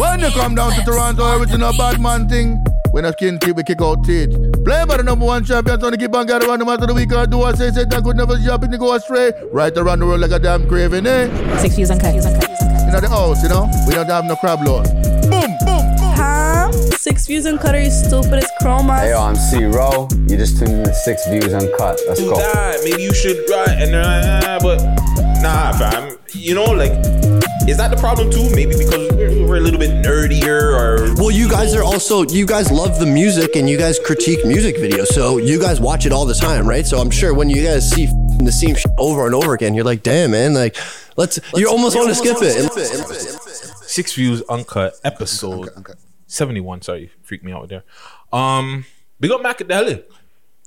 When you come down to Toronto, everything a bad man thing. When a skin teeth, we kick out teeth. Play by the number one champion, Tony keep on get around the matter the week or do I say say that could never jump and go astray. Right around the world like a damn craving, eh? Six views uncut. You know the house, you know? We don't have no crab lord. Boom, boom, Huh? Six views and cutter, you stupid as chroma. Hey, yo, I'm C Row. You just tuned in to Six Views Uncut. Let's do go. that. Maybe you should right and they're like, ah, but nah, fam. You know, like, is that the problem too? Maybe because we're, we're a little bit nerdier or Well, you guys are also you guys love the music and you guys critique music videos, so you guys watch it all the time, right? So I'm sure when you guys see the same shit over and over again, you're like, damn, man, like let's. you almost want to skip it. Six Views Uncut episode 71. Sorry, you freaked me out there. Um, big up Macadelic.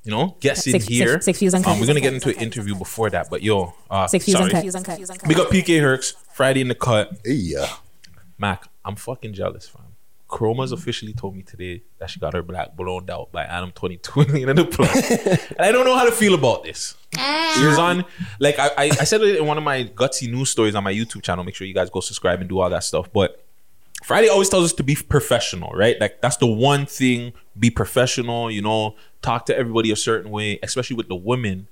You know, guest in here. six- six views uncut. Um, we're gonna get into an interview before that, but yo, uh, Six views sorry. uncut. Big up PK Herx, Friday in the cut. Yeah. Mac, I'm fucking jealous, fam. Chroma's officially told me today that she got her black blown out by Adam 22 in the plug. and I don't know how to feel about this. She was on, like, I, I, I said it in one of my gutsy news stories on my YouTube channel. Make sure you guys go subscribe and do all that stuff. But Friday always tells us to be professional, right? Like, that's the one thing. Be professional, you know, talk to everybody a certain way, especially with the women.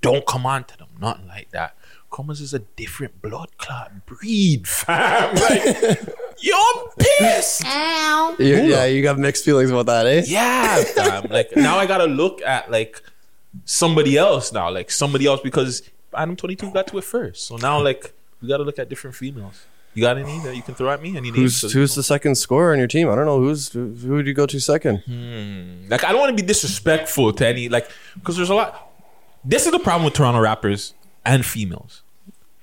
Don't come on to them, nothing like that. Chromas is a different blood clot breed, fam. Like, you're pissed. You- yeah, you got mixed feelings about that, eh? Yeah, fam. Like now I gotta look at like somebody else now, like somebody else because Adam Twenty Two got to it first. So now like we gotta look at different females. You got any that you can throw at me? Any names? Who's who's the second scorer on your team? I don't know who's who who would you go to second? Hmm. Like I don't want to be disrespectful to any like because there's a lot. This is the problem with Toronto rappers and females.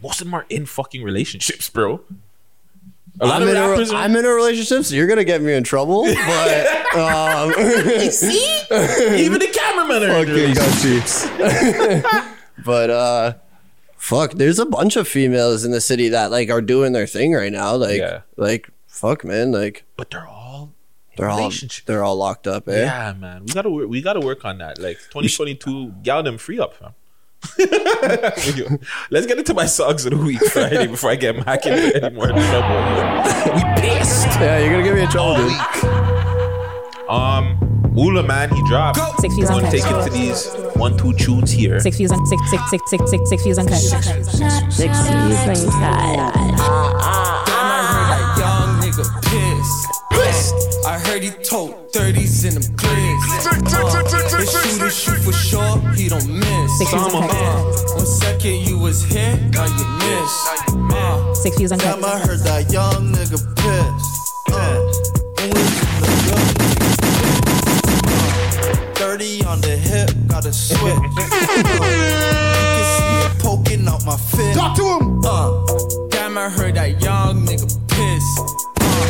Most of them are in fucking relationships, bro. A lot I'm of in, a, are- I'm in a relationship, so you're gonna get me in trouble. But um, see, even the cameramen are in fucking relationships. gutsy. but uh, fuck, there's a bunch of females in the city that like are doing their thing right now. Like, Yeah. like fuck, man. Like, but they're all they're all they're all locked up. Eh? Yeah, man. We gotta work. We gotta work on that. Like 2022, gal them free up, fam. Let's get into my songs of the week Friday before I get back into any more trouble. we pissed. Yeah, you're gonna get me in trouble, dude. Um, Ula man, he dropped. Six views I'm gonna uncut. take it to these one two tunes here. Six views un- six six six six six six views uncut. Six views Young nigga pissed. I heard he told 30s in them clips. Uh, his shooter shoot for sure, he don't miss. Six views uncut. Uh, one second you was here, now you miss. Uh, Six views uncut. Damn, I heard that young nigga pissed. On the hip, got a switch. You can see it poking out my fist. Talk to him. Uh, damn, I heard that young nigga pissed. Uh,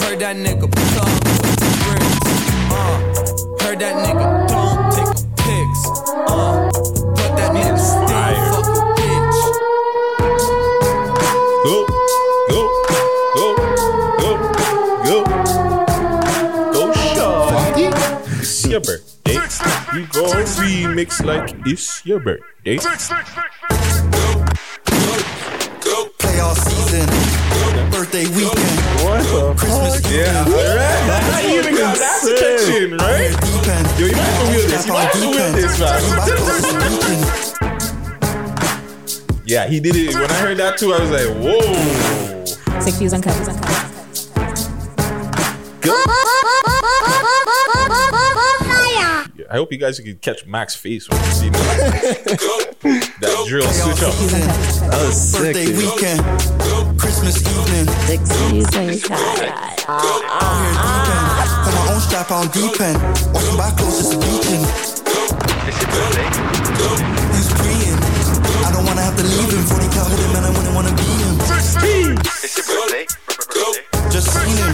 heard that nigga plug with the bricks. Uh, heard that nigga don't take pics. Uh, You remix like it's your birthday. Play all season, birthday weekend. What the Christmas Eve. Yeah, right. I even got that section, right? Yo, you might have to wheel this. You might have to wheel this, man. Yeah, he did it. When I heard that too, I was like, whoa. Six views uncut. I hope you guys can catch Mac's face when you see that, that drill switch up. That was sick, Birthday dude. weekend, Christmas evening. Out here deep end, put my own strap on deep end. Walking back close, just reaching. He's preying. I don't wanna have to leave him. 40 cal hit him, and I wouldn't wanna be him. Just seen him.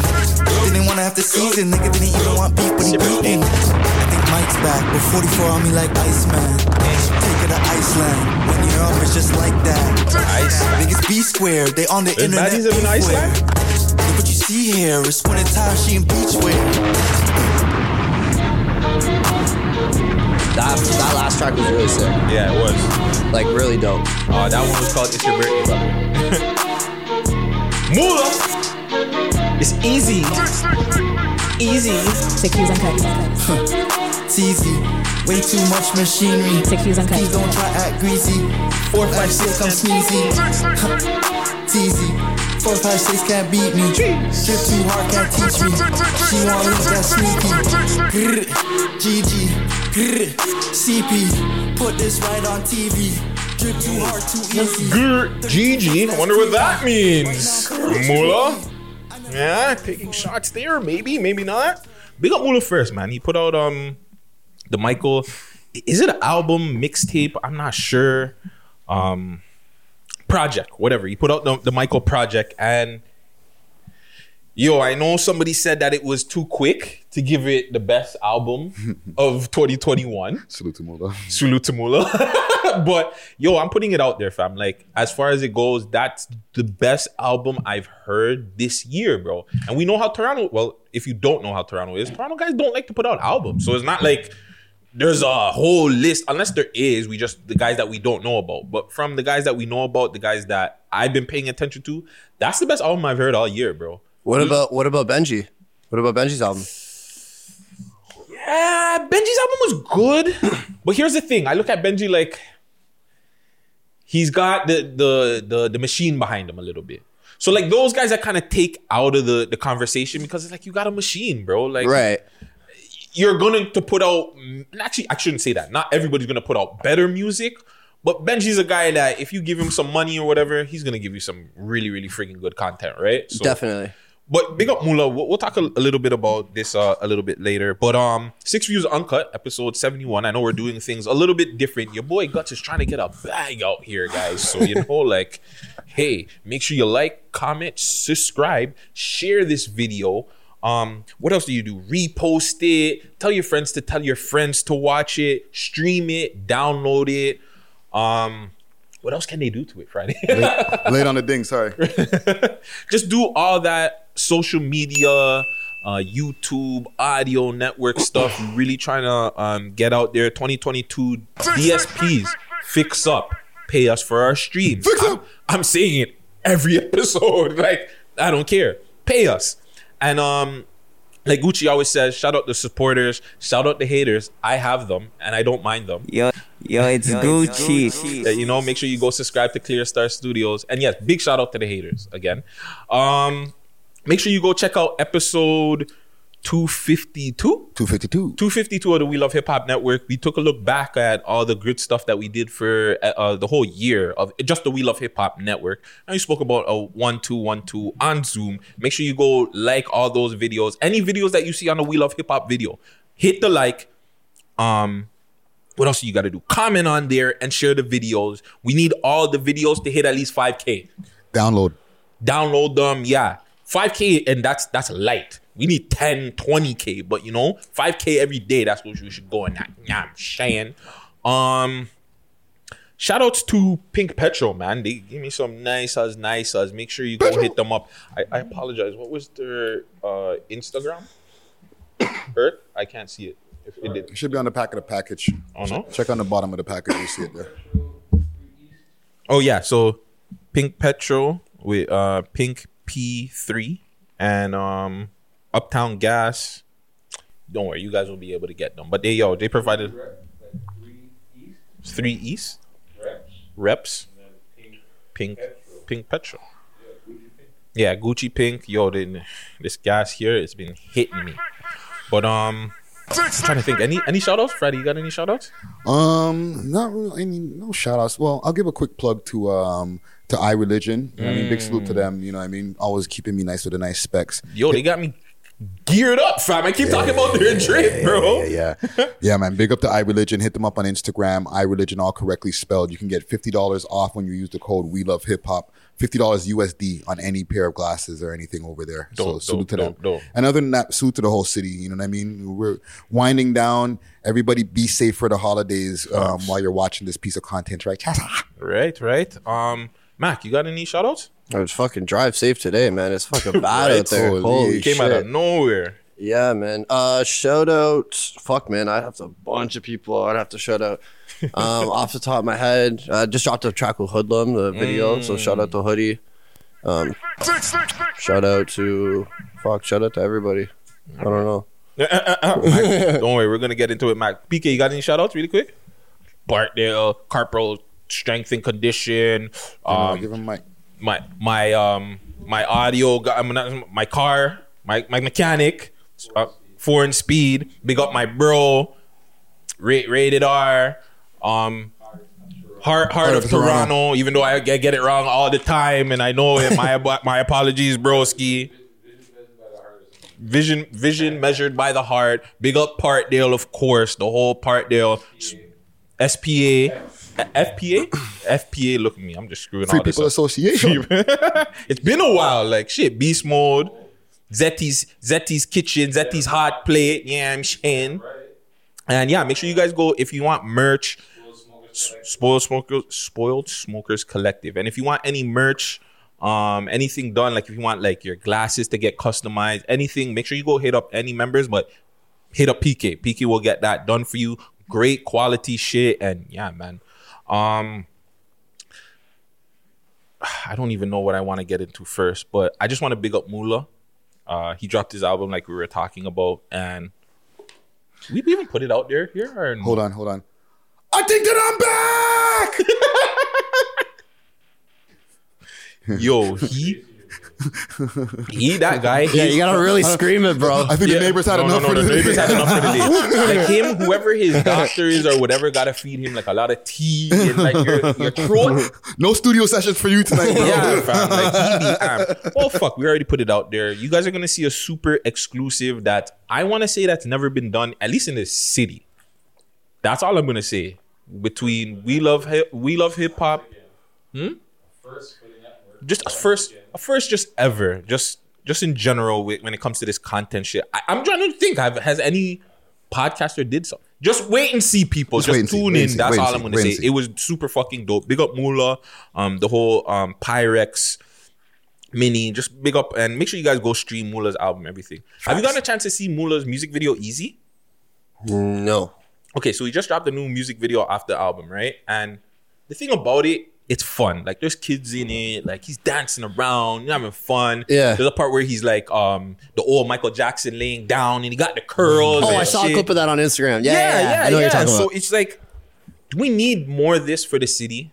Didn't wanna have to season. Nigga didn't even want beef, but he beating. I think Mike's back, but 44 on me like Iceman. Take it to Iceland. When you're up, it's just like that. Ice. Niggas be square, they on the There's internet. baddies up in. Iceland? Look what you see here. It's winter time, she in beach wear. That that last track was really sick. Yeah, it was. Like really dope. Uh, that one was called It's Your Birthday, by the. Mula! It's easy. Easy. Six views uncut. It's easy. Way too much machinery. Six views uncut. Please don't try act greasy. Four, five, six, I'm sneezy. It's easy. Four, five, six can't beat me. Drip too hard, can't teach me. She want link that sneaky. Grr, GG. Grr, CP. Put this right on TV. Drip too hard, too easy. Grr, GG. I wonder what that means. Mula. Yeah, taking shots there. Maybe, maybe not. Big up Mula first, man. He put out um the Michael. Is it an album mixtape? I'm not sure. Um, project, whatever. He put out the, the Michael project, and yo, I know somebody said that it was too quick to give it the best album of 2021. Salute to Mula. Salute to Mula. but yo, I'm putting it out there, fam. Like, as far as it goes, that's the best album I've heard this year, bro. And we know how Toronto, well, if you don't know how Toronto is, Toronto guys don't like to put out albums. So it's not like there's a whole list, unless there is, we just, the guys that we don't know about. But from the guys that we know about, the guys that I've been paying attention to, that's the best album I've heard all year, bro. What about what about Benji? What about Benji's album? Yeah, Benji's album was good, but here's the thing: I look at Benji like he's got the the the the machine behind him a little bit. So like those guys that kind of take out of the the conversation because it's like you got a machine, bro. Like Right. You're going to put out. Actually, I shouldn't say that. Not everybody's going to put out better music, but Benji's a guy that if you give him some money or whatever, he's going to give you some really really freaking good content, right? So, Definitely. but big up Mula. We'll, we'll talk a, a little bit about this uh, a little bit later. But um, six views uncut, episode seventy one. I know we're doing things a little bit different. Your boy Guts is trying to get a bag out here, guys. So you know, like, hey, make sure you like, comment, subscribe, share this video. Um, what else do you do? Repost it. Tell your friends to tell your friends to watch it. Stream it. Download it. Um, what else can they do to it, Friday? Late on the ding, sorry. just do all that social media, uh, YouTube, audio network stuff. Really trying to um, get out there. 2022 DSPs, fix up, pay us for our streams. Fix I'm. I'm saying it every episode. Like I don't care, pay us. And um, like Gucci always says, shout out the supporters, shout out the haters. I have them, and I don't mind them. Yo, yo, it's Gucci. Uh, you know, make sure you go subscribe to Clear Star Studios. And yes, big shout out to the haters again. Um, make sure you go check out episode 252. 252. 252 of the We Love Hip Hop Network. We took a look back at all the good stuff that we did for uh, uh, the whole year of just the We Love Hip Hop Network. And we spoke about a one two one two on Zoom. Make sure you go like all those videos. Any videos that you see on the We Love Hip Hop video, hit the like. Um, what else you got to do? Comment on there and share the videos. We need all the videos to hit at least 5k. Download. Download them, yeah. 5k and that's that's light. We need 10, 20k, but you know, 5k every day. That's what we should go in that. Yeah, I'm saying. Um, shout outs to Pink Petrol, man. They give me some nice as nice as. Make sure you go hit them up. I, I apologize. What was their uh Instagram? Earth? I can't see it. If it did. It should be on the back of the package. Oh no. Check on the bottom of the package. You see it there. Oh yeah, so Pink Petrol with uh Pink P3 and um Uptown Gas. Don't worry, you guys will be able to get them. But they yo, they provided three East reps. Pink Pink Petrol. Yeah, Gucci Pink. Yo, then this gas here it's been hitting me. But um I'm trying to think. Any any shout outs? Freddie, you got any shout outs? Um, not really. Any no shout outs. Well, I'll give a quick plug to um to iReligion. You know what I mean, big salute to them. You know, what I mean, always keeping me nice with the nice specs. Yo, they got me geared up, fam. I keep talking about their drip, bro. Yeah, yeah, yeah, man. Big up to iReligion. Hit them up on Instagram. iReligion, all correctly spelled. You can get fifty dollars off when you use the code We Love Hip Hop. Fifty dollars USD on any pair of glasses or anything over there. Dope, so salute dope, to them. dope, dope. And other than that, salute to the whole city. You know what I mean? We're winding down. Everybody be safe for the holidays um, while you're watching this piece of content, right? Right, right. Um, Mac, you got any shout outs? I was fucking drive safe today, man. It's fucking bad Right. out there. Holy Holy Came shit. out of nowhere. Yeah, man. Uh, shout out. Fuck, man. I have to, a bunch of people. I'd have to shout out. Um, off the top of my head, I just dropped a track with Hoodlum, the video. So shout out to Hoodie. Um, shout out to fuck. Shout out to everybody. I don't know. Mac, don't worry, we're gonna get into it, Mac. PK, you got any shout outs really quick? Bartdale, Carpro, strength and condition. Um, give him mic. My my um my audio guy, my car, my my mechanic, uh, foreign speed. Big up my bro, Ra- rated R, um, heart heart of Toronto. Even though I get, get it wrong all the time, and I know it. My my apologies, broski. Vision vision measured by the heart. Big up Partdale, of course. The whole Partdale. SPA. FPA? FPA, look at me. I'm just screwing Free all this People up. Association. it's been a while. Like shit, beast mode. Zetti's Zetti's kitchen, Zetti's hot plate. Yeah, I'm saying. And yeah, make sure you guys go if you want merch. S- Spoiled Smokers, Spoiled Smokers Collective. And if you want any merch, um, anything done, like if you want like your glasses to get customized, anything, make sure you go hit up any members, but hit up PK. PK will get that done for you. Great quality shit. And yeah, man. Um, I don't even know what I want to get into first, but I just want to big up Mula. Uh, he dropped his album like we were talking about, and we even put it out there here. Or no? Hold on, hold on. I think that I'm back. Yo, he he that guy. Yeah, you gotta really scream it, bro. I think the neighbors had no, enough no, for the today. neighbors had enough for today. Like him, whoever his doctor is or whatever, gotta feed him like a lot of tea and like your, your throat. no studio sessions for you tonight, bro. Yeah, fam. Like he. Oh fuck, we already put it out there. You guys are gonna see a super exclusive that I want to say that's never been done, at least in this city. That's all I'm gonna say. Between we love hip, we love hip hop. Hmm. Just first, a first, just ever, just just in general when it comes to this content shit. I, I'm trying to think. Have has any podcaster did something? Just wait and see, people. Just Just, and see, tune in. and see, That's all I'm gonna say. see. It was super fucking dope. Big up Mula, um, the whole um Pyrex mini. Just big up and make sure you guys go stream Mula's album. Everything. Have you gotten a chance to see Mula's music video? Easy. No. Okay, so he just dropped a new music video off the album, right? And the thing about it, it's fun. Like there's kids in it, like he's dancing around, you're having fun. Yeah. There's a part where he's like um the old Michael Jackson laying down and he got the curls. Oh, I saw a clip of that on Instagram. Yeah, yeah, yeah. I know what you're talking so it's like, do we need more of this for the city?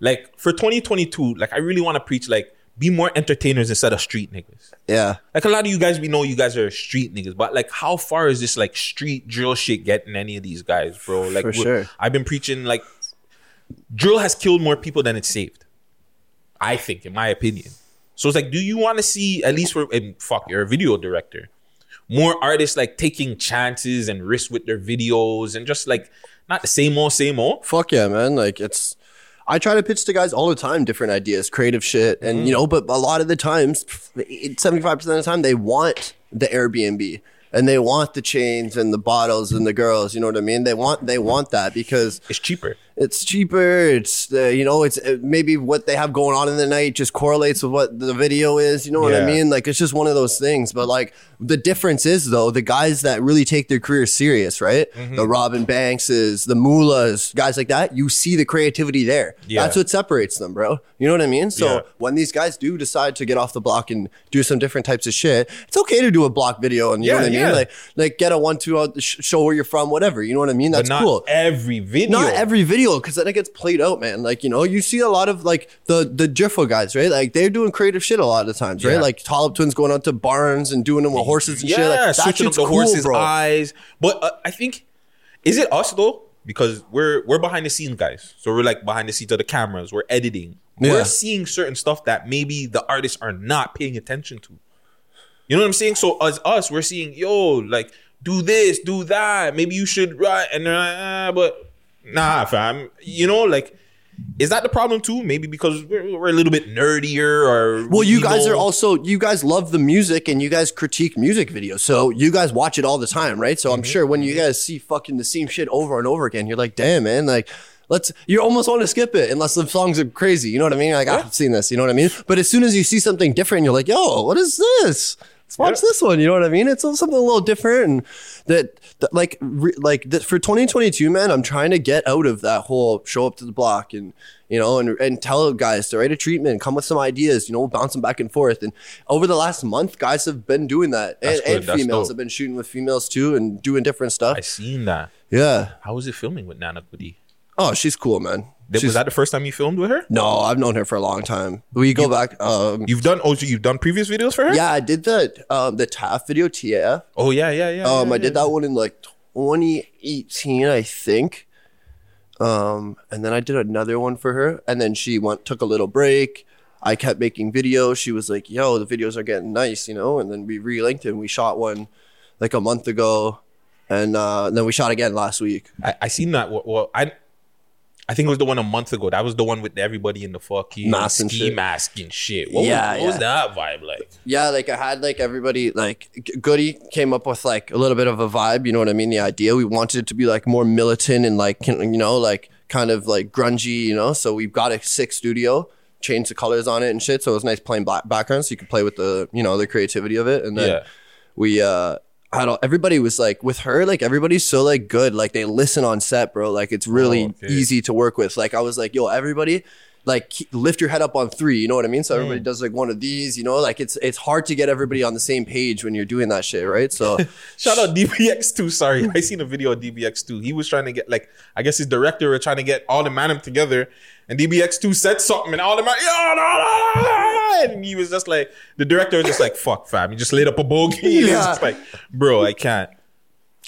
Like for 2022, like I really want to preach like be more entertainers instead of street niggas. Yeah. Like a lot of you guys, we know you guys are street niggas, but like, how far is this like street drill shit getting any of these guys, bro? Like, For sure. I've been preaching like drill has killed more people than it saved. I think, in my opinion. So it's like, do you want to see at least for and fuck, you're a video director, more artists like taking chances and risks with their videos and just like not the same old, same old. Fuck yeah, man. Like it's I try to pitch to guys all the time different ideas, creative shit. And mm-hmm. you know, but a lot of the times, 75% of the time, they want the Airbnb and they want the chains and the bottles and the girls. You know what I mean? They want they want that because It's cheaper. It's cheaper. It's uh, you know, it's uh, maybe what they have going on in the night just correlates with what the video is. You know what I mean? Like it's just one of those things. But like the difference is though, the guys that really take their career serious, right? Mm-hmm. The Robin Bankses, the Mulas, guys like that. You see the creativity there. Yeah. That's what separates them, bro. You know what I mean? So Yeah. when these guys do decide to get off the block and do some different types of shit, it's okay to do a block video and you know what I mean? yeah. Like like get a one two out, sh- show where you're from, whatever. You know what I mean? But That's not cool every video. not every video because then it gets played out, man. Like you know, you see a lot of like the the Jiffo guys, right? Like they're doing creative shit a lot of times, right? Yeah. Like Tallup twins going out to barns and doing them with horses and yeah, shit. Like, that switching up the cool, horses' bro. eyes. But uh, I think is it us though? Because we're we're behind the scenes guys, so we're like behind the scenes of the cameras. We're editing. Yeah. We're seeing certain stuff that maybe the artists are not paying attention to. You know what I'm saying? So as us, we're seeing yo like do this, do that. Maybe you should right, and they're like, ah, but nah, fam. You know, like. Is that the problem too? Maybe because we're, we're a little bit nerdier, or Well, you guys are also you guys love the music and you guys critique music videos, so you guys watch it all the time, right? So I'm Mm-hmm. sure when you guys see fucking the same shit over and over again, you're like, damn, man, like. Let's. You almost want to skip it unless the songs are crazy. You know what I mean? Like "Ah, I've seen this. You know what I mean? But as soon as you see something different, you're like, "Yo, what is this? let's watch this one. You know what I mean? It's something a little different, and that, like re, like for 2022, man. I'm trying to get out of that whole show up to the block and you know and and tell guys to write a treatment, come with some ideas. You know, bounce them back and forth. And over the last month, guys have been doing that, and, and females have been shooting with females too, and doing different stuff. I seen that. yeah. How was it filming with Nana Goody? Oh, she's cool, man. Was that the first time you filmed with her? no, I've known her for a long time. We go back. Um, You've done oh, you've done previous videos for her? yeah, I did the um, the TAF video, TAF. Oh yeah, yeah, yeah. Um, yeah, I did yeah. that one in like 2018, I think. Um, and then I did another one for her, and then she went took a little break. I kept making videos. She was like, "Yo, the videos are getting nice," you know. And then we relinked and we shot one like a month ago, and, uh, and then we shot again last week. I, I seen that. Well, I I think it was the one a month ago. That was the one with everybody in the fucking Mask and ski shit. mask and shit. What, Yeah, was, what was that vibe like? Yeah, like I had like everybody like Goody came up with like a little bit of a vibe. You know what I mean? The idea we wanted it to be like more militant and like you know like kind of like grungy. You know, so we've got a sick studio, changed the colors on it and shit. So it was nice plain black background, so you could play with the you know the creativity of it. And then Yeah. we uh I don't everybody was like with her like everybody's so like good like they listen on set bro like it's really Oh, easy to work with. Like I was like yo everybody like lift your head up on three you know what I mean so everybody Mm. does like one of these you know like it's it's hard to get everybody on the same page when you're doing that shit right so Shout out DBX2. Sorry, I seen a video of DBX2. He was trying to get like I guess his director were trying to get all the man together, and DBX2 said something, and all the man, yo, no, no, no, and he was just like the director was just like, "Fuck, fam." He just laid up a bogey. He was Yeah. just like, "Bro, I can't."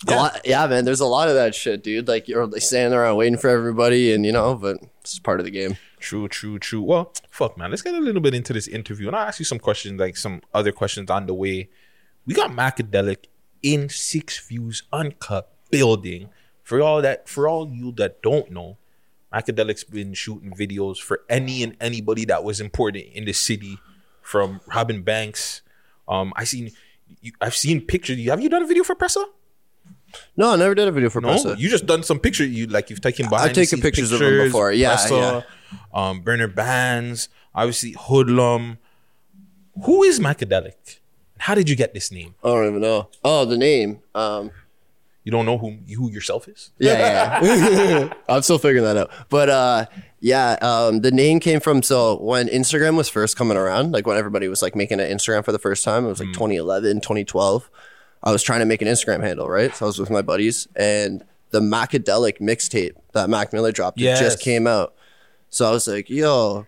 a lot, yeah man there's a lot of that shit dude like you're like standing around waiting for everybody and you know but it's part of the game True, true, true. Well, fuck, man. Let's get a little bit into this interview, and I'll ask you some questions, like some other questions on the way. We got Macadelic in Six Views Uncut building. For all that, for all you that don't know, Macadelic's been shooting videos for any and anybody that was important in the city, from Robin Banks. Um, I seen, you, I've seen pictures. Have you done a video for Pressa? no I never did a video for No, Pressa. you just done some picture. You like you've taken behind. I've taken scenes pictures of them pictures, before. Yeah, Pressa, Um, Burna Bandz, obviously Hoodlum. Who is Macadelic? How did you get this name? I don't even know oh the name um You don't know who who yourself is? Yeah, yeah. I'm still figuring that out. But uh yeah, um the name came from so when Instagram was first coming around, like when everybody was like making an Instagram for the first time, it was like Mm. 2011, 2012. I was trying to make an Instagram handle, right? So I was with my buddies and the Macadelic mixtape that Mac Miller dropped it Yes. just came out. So I was like, yo,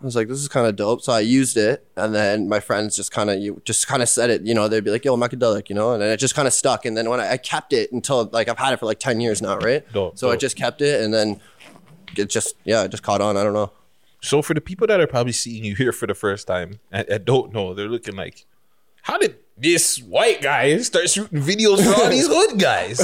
I was like, this is kind of dope. So I used it, and then my friends just kind of you just kind of said it. You know, they'd be like, "Yo, Macadelic," you know, and then it just kind of stuck. And then when I, I kept it until like I've had it for like ten years now, right? Dope, so I just kept it, and then it just yeah, it just caught on. I don't know. So for the people that are probably seeing you here for the first time I, and don't know, they're looking like, how did this white guy start shooting videos for all these hood guys?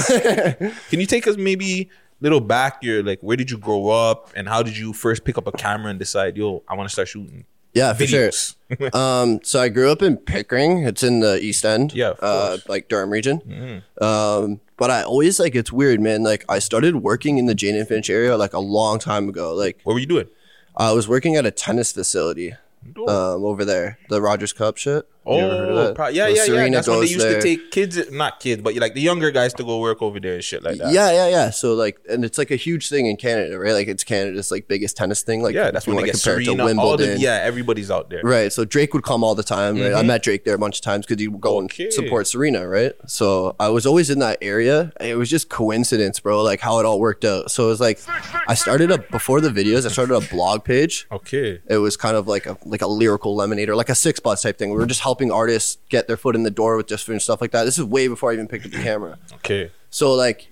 Can you take us maybe little back? You're like, where did you grow up, and how did you first pick up a camera and decide, yo, I want to start shooting? Yeah, for Videos. sure. um, so I grew up in Pickering. It's in the East End. Yeah, uh, like Durham region. Um, but I always like it's weird, man. Like I started working in the Jane and Finch area like a long time ago. Like What were you doing? I was working at a tennis facility um, over there, the Rogers Cup shit. You ever oh, heard of Oh, pro- yeah, Well, yeah, yeah. That's when they used there. to take kids, not kids, but like the younger guys to go work over there and shit like that. Yeah, yeah, yeah. So like, and it's like a huge thing in Canada, right? Like it's Canada's like biggest tennis thing. Like yeah. That's when they get Serena. to All the, Wimbledon. yeah, everybody's out there. Right. So Drake would come all the time. Right? I mm-hmm. met Drake there a bunch of times because he'd go Okay. and support Serena. Right. So I was always in that area. It was just coincidence, bro. Like how it all worked out. So it was like I started a before the videos. I started a blog page. Okay. It was kind of like a like a lyrical lemonade or like a 6ixbuzz type thing. We were just helping artists get their foot in the door with different stuff like that. This is way before I even picked up the camera. Okay. So like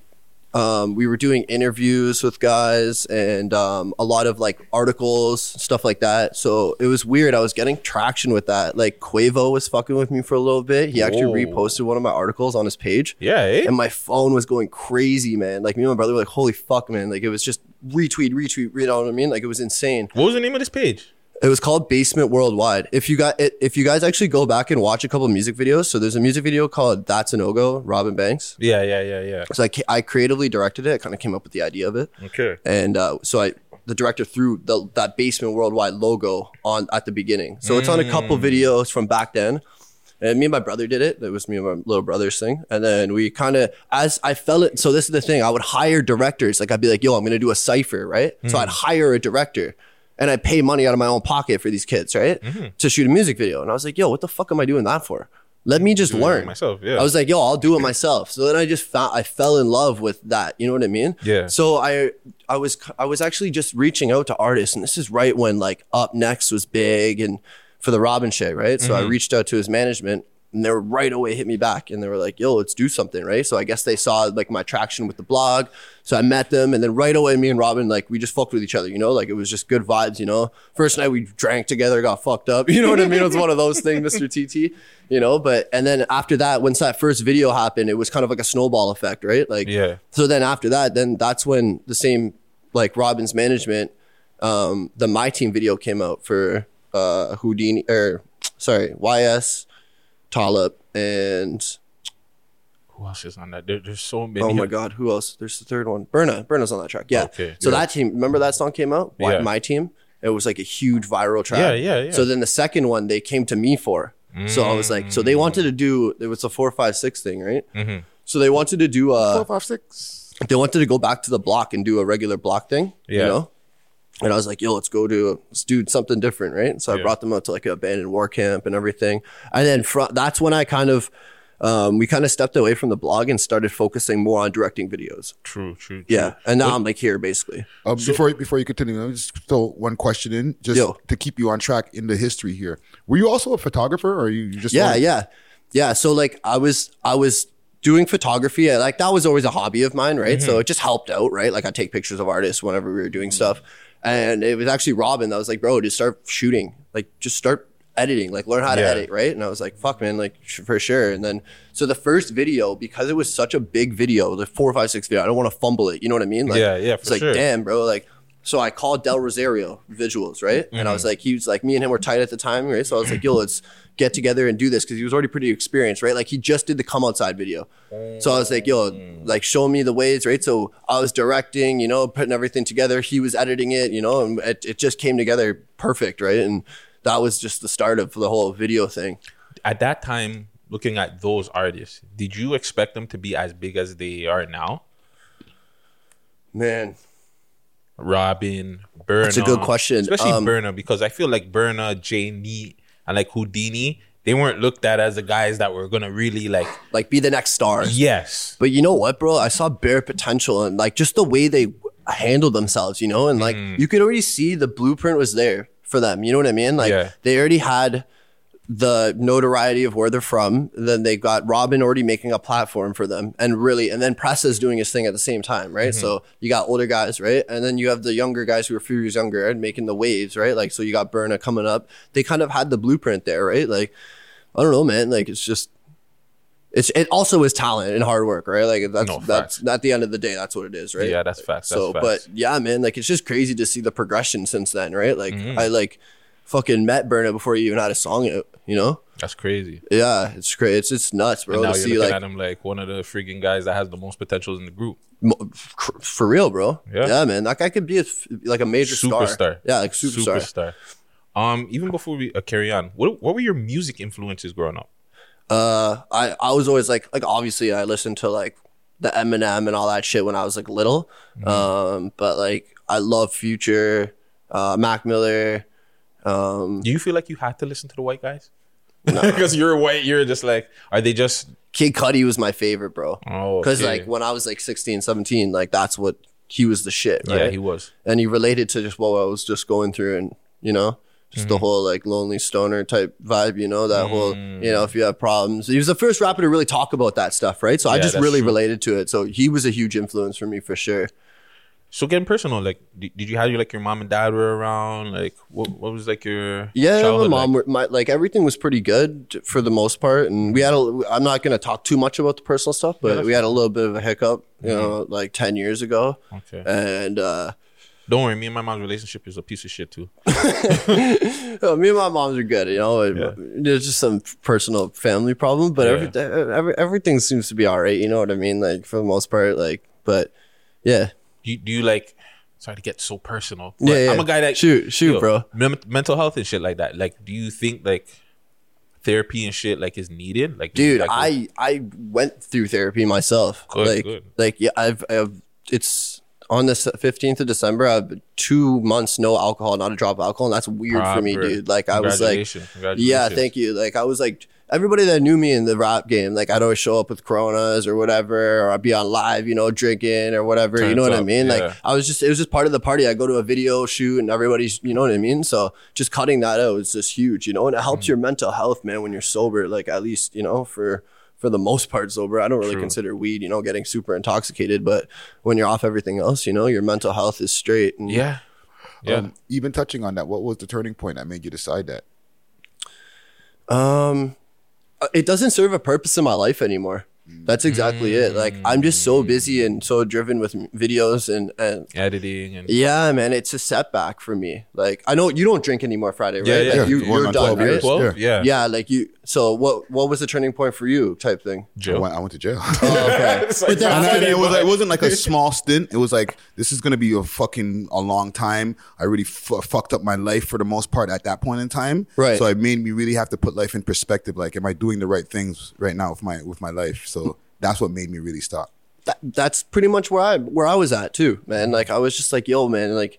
um, we were doing interviews with guys and um, a lot of like articles, stuff like that. So it was weird. I was getting traction with that. Like Quavo was fucking with me for a little bit. He actually Whoa. reposted one of my articles on his page. Yeah. Eh? And my phone was going crazy, man. Like me and my brother were like, "Holy fuck, man!" Like it was just retweet, retweet, you know what I mean? Like it was insane. What was the name of this page? It was called Basement Worldwide. If you got it, if you guys actually go back and watch a couple music videos, so there's a music video called "That's a No Go," Robin Banks. Yeah, yeah, yeah, yeah. So I, I creatively directed it. I kind of came up with the idea of it, Okay. and uh, so I the director threw the, that Basement Worldwide logo on at the beginning. So it's on a couple videos from back then. And me and my brother did it. That was me and my little brother's thing. And then we kind of, as I felt it. So this is the thing. I would hire directors. Like I'd be like, "Yo, I'm gonna do a cipher, right?" So I'd hire a director, and I pay money out of my own pocket for these kids, right, to shoot a music video. And I was like, "Yo, what the fuck am I doing that for?" Let me just Do learn myself, yeah. I was like, "Yo, I'll do it myself." So then I just found I fell in love with that. You know what I mean? Yeah. So I I was I was actually just reaching out to artists, and this is right when like Up Next was big and for the Robin shit, right? So I reached out to his management, and they were right away hit me back, and they were like, "Yo, let's do something," right? So I guess they saw like my traction with the blog, so I met them, and then right away, me and Robin like we just fucked with each other, you know, like it was just good vibes, you know. First night we drank together, got fucked up, you know what I mean? It was one of those things, Mr. TT, you know. But and then after that, once that first video happened, it was kind of like a snowball effect, right? Like Yeah. so then after that, then that's when the same like Robin's management, um, the My Team video came out for uh Houdini or sorry, YS, Talib, and Who else is on that? There, there's so many. oh my god, who else? There's the third one. Burna. Burna's on that track. Yeah. Okay. So Yeah. that team, remember that song came out? Y- Yeah. My Team. It was like a huge viral track. Yeah, yeah, yeah. So then the second one they came to me for. So I was like, so they wanted to do it was a four five six thing, right? Mm-hmm. So they wanted to do uh Four, five, six. they wanted to go back to the block and do a regular block thing. Yeah. You know? And I was like, yo, let's go do let's do something different, right? So I brought them out to like an abandoned war camp and everything. And then fr- that's when I kind of um, we kind of stepped away from the blog and started focusing more on directing videos. True, true, true. Yeah. And now I'm like here basically. Um, before before you continue, let me just throw one question in, just Yo. to keep you on track in the history here. Were you also a photographer, or you just Yeah, yeah. Yeah. So like I was I was doing photography. I- Like that was always a hobby of mine, right? So it just helped out, right? Like I take pictures of artists whenever we were doing stuff. And it was actually Robin that was like, bro, just start shooting. Like just start editing, like learn how to Yeah. edit, right? And I was like, fuck man, like for sure. And then so the first video, because it was such a big video, the four, five, six video, I don't want to fumble it. You know what I mean? Like, Yeah, yeah, It's for like, sure. damn, bro, like so I called Del Rosario Visuals, right? And I was mm-hmm. like, he was like, me and him were tight at the time, right? So I was like, yo, let's get together and do this because he was already pretty experienced, right? Like he just did the come outside video. So I was like, yo, like show me the ways, right? So I was directing, you know, putting everything together. He was editing it, you know, and it, it just came together perfect, right? And that was just the start of the whole video thing. At that time, looking at those artists, did you expect them to be as big as they are now? Man, Robin, Burna. That's a good question. Especially Um, Burna, because I feel like Burna, Jay Neat, and like Houdini, they weren't looked at as the guys that were gonna really like like be the next stars. yes. But you know what, bro? I saw bare potential and like just the way they handled themselves, you know, and like Mm. you could already see the blueprint was there for them. You know what I mean? Like Yeah. they already had the notoriety of where they're from. Then they got Robin already making a platform for them, and really, and then Press is doing his thing at the same time, right? Mm-hmm. So you got older guys, right, and then you have the younger guys who are a few years younger and making the waves, right? Like so, you got Burna coming up. They kind of had the blueprint there, right? Like I don't know, man. Like it's just it's it also is talent and hard work, right? Like that's No, that's at the end of the day, that's what it is, right? Yeah, that's facts. That's so, facts. but yeah, man, like it's just crazy to see the progression since then, right? Like Mm-hmm. I like fucking met Burna before he even had a song out, you know? That's crazy. Yeah, it's crazy. It's it's nuts, bro. and now To you're see looking like at him like one of the freaking guys that has the most potentials in the group. for real, bro. Yeah. Yeah. man. That guy could be a like a major star. Superstar. Yeah, like superstar. Superstar. Um, even before we uh, carry on, what what were your music influences growing up? Uh, I I was always like like obviously I listened to like the Eminem and all that shit when I was like little. Mm-hmm. Um, but like I love Future, uh, Mac Miller. Um, Do you feel like you had to listen to the white guys? Because you're white, you're just like, are they just? Kid Cudi was my favorite, bro. Oh, Because okay. like when I was like 16, 17, like that's what he was the shit, right? yeah, he was. and he related to just what I was just going through, and you know, just Mm-hmm. the whole like lonely stoner type vibe, you know, that whole, Mm. you know, if you have problems, he was the first rapper to really talk about that stuff, right? So I just really true. related to it. So he was a huge influence for me for sure. So getting personal, like, did, did you have like your mom and dad were around? Like, what what was like your Yeah, my mom, like? were, my like everything was pretty good for the most part, and we had. a I'm not gonna talk too much about the personal stuff, but that's we had a little bit of a hiccup, you know, like ten years ago, Okay. and uh, Don't worry, me and my mom's relationship is a piece of shit too. Me and my moms are good. You know, Yeah. there's just some personal family problem, but every, every everything seems to be all right. You know what I mean? Like for the most part, like, but yeah, you, do you like? Sorry to get so personal. Yeah, yeah. I'm a guy that Shoot, shoot, bro. men- mental health and shit like that. Like, do you think like therapy and shit like is needed? Like, dude like, i i went through therapy myself Good, like good. like yeah i've, I've it's on the 15th of december i've two months no alcohol not a drop of alcohol and that's weird for me dude like i was like Congratulations, yeah thank you like i was like everybody that knew me in the rap game like i'd always show up with coronas or whatever or i'd be on live you know drinking or whatever you know what i mean yeah. like i was just it was just part of the party i go to a video shoot and everybody's you know what i mean so just cutting that out is just huge you know and it helps Mm. your mental health man when you're sober like at least you know for for the most part sober i don't really True. consider weed you know getting super intoxicated but when you're off everything else you know your mental health is straight and yeah, yeah. Um, even touching on that, what was the turning point that made you decide that? Um, Uh, it doesn't serve a purpose in my life anymore. That's exactly it. Like I'm just so mm. busy and so driven with videos and and editing and yeah, man, it's a setback for me. Like I know you don't drink anymore Friday, right? Yeah, yeah. Like, you, Yeah, going you're done, 12 right? twelve. Yeah, Yeah, like you. So what? What was the turning point for you? Type thing. I went, I went to jail. Oh, okay. But then And, I- it that, was it wasn't like a small stint. It was like this is gonna be a fucking a long time. I really fu- fucked up my life for the most part at that point in time. Right. So it made me really have to put life in perspective. Like, am I doing the right things right now with my with my life? So that's what made me really stop. that, that's pretty much where I where I was at too, man. Like I was just like, yo, man, like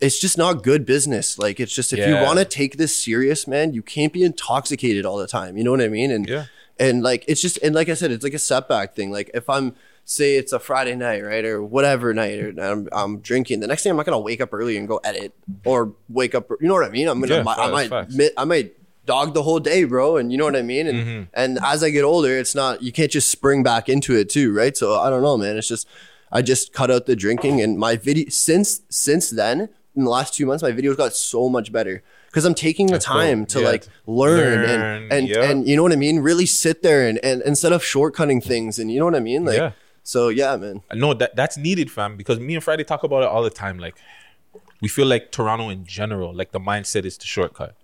it's just not good business. Like it's just if you want to take this serious, man, you can't be intoxicated all the time. You know what I mean? And Yeah. and like it's just and like I said, it's like a setback thing. Like if I'm say it's a Friday night, right, or whatever night, or I'm, I'm drinking. The next day, I'm not gonna wake up early and go edit, or wake up. You know what I mean? I'm gonna. Yeah, I facts, might. mi- I might dog the whole day, bro. And you know what I mean? And Mm-hmm. and as I get older, it's not you can't just spring back into it too, right? So I don't know, man. It's just I just cut out the drinking and my video since since then in the last two months, my videos got so much better because I'm taking the That's time to Yeah. like learn, Learn, and and yeah. and you know what I mean. Really sit there and and instead of shortcutting things, and you know what I mean. Like Yeah. so, yeah, man. No, that that's needed, fam. Because me and Friday talk about it all the time. Like, we feel like Toronto in general, like the mindset is to shortcut.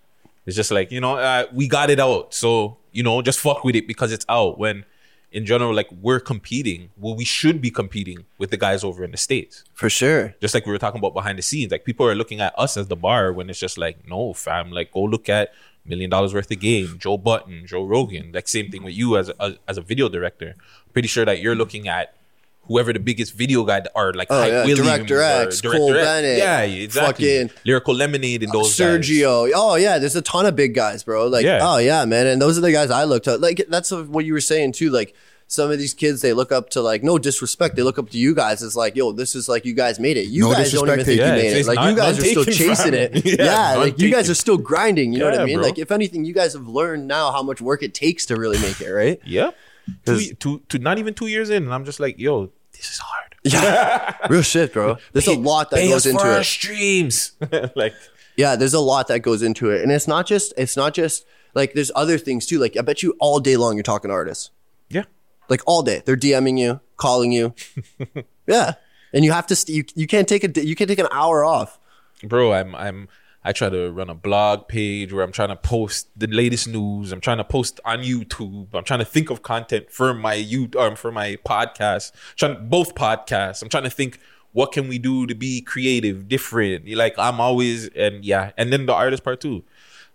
It's just like you know, uh, we got it out, so you know, just fuck with it because it's out. When in general, like we're competing, well, we should be competing with the guys over in the states. For sure. Just like we were talking about behind the scenes, like people are looking at us as the bar when it's just like, no, fam, like go look at million dollars worth of game, Joe Budden, Joe Rogan. Like same thing with you as a, as a video director. Pretty sure that you're looking at whoever the biggest video guy are like Oh, Hype yeah, Williams Director or X, Cole Bennett, Yeah, exactly. fucking- Lyrical Lemonade and those guys. Sergio. Oh yeah, there's a ton of big guys, bro. Like Yeah. oh yeah, man. And those are the guys I looked at. Like that's what you were saying too. Like some of these kids, they look up to like no disrespect. They look up to you guys it's like, yo, this is like you guys made it. You No guys don't even disrespect think taken. you made it. Like not- you guys are still chasing it. Yeah, Yeah, none like you guys are still grinding. You know what I mean? bro. Like if anything, you guys have learned now how much work it takes to really make it. Right? Yep. Two, two, two, not even two years in, and I'm just like, yo, this is hard. Yeah, real shit, bro. There's a lot that Pay goes us into for our it. streams. like, Yeah, there's a lot that goes into it, and it's not just it's not just like there's other things too. Like I bet you all day long you're talking to artists, yeah. like all day. They're DMing you, calling you. yeah, and you have to st- you you can't take a d- you can't take an hour off. bro i'm i'm i try to run a blog page where i'm trying to post the latest news i'm trying to post on youtube i'm trying to think of content for my you um for my podcast trying both podcasts i'm trying to think what can we do to be creative different like i'm always and yeah and then the artist part too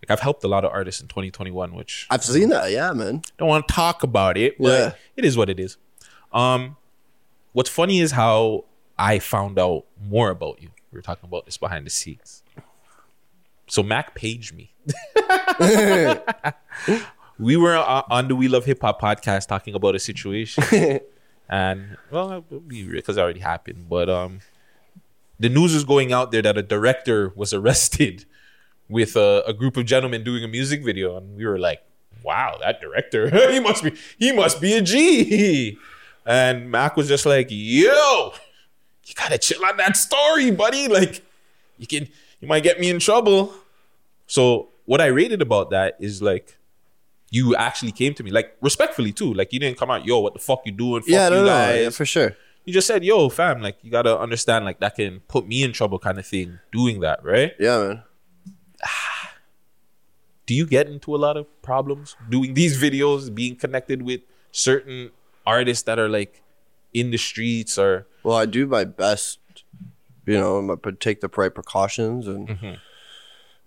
like i've helped a lot of artists in 2021 which I've seen that. Yeah, man. don't want to talk about it, but Yeah. it is what it is. Um, what's funny is how I found out more about you. We were talking about this behind the scenes. So Mac paged me. we were uh, on the We Love Hip Hop podcast talking about a situation, and well, because it already happened. But um, the news is going out there that a director was arrested with a, a group of gentlemen doing a music video, and we were like, "Wow, that director, he must be he must be a G." And Mac was just like, "Yo, you gotta chill on that story, buddy. Like, you can you might get me in trouble." So what I rated about that is like. You actually came to me, like respectfully too. Like you didn't come out, yo, what the fuck you doing? Fuck yeah, you no, no, guys yeah, for sure. you just said, "Yo, fam, like you gotta understand, like that can put me in trouble, kind of thing." Doing that, right? Yeah, man. Do you get into a lot of problems doing these videos, being connected with certain artists that are like in the streets or? Well, I do my best, you know, I'm take the right precautions and. Mm-hmm.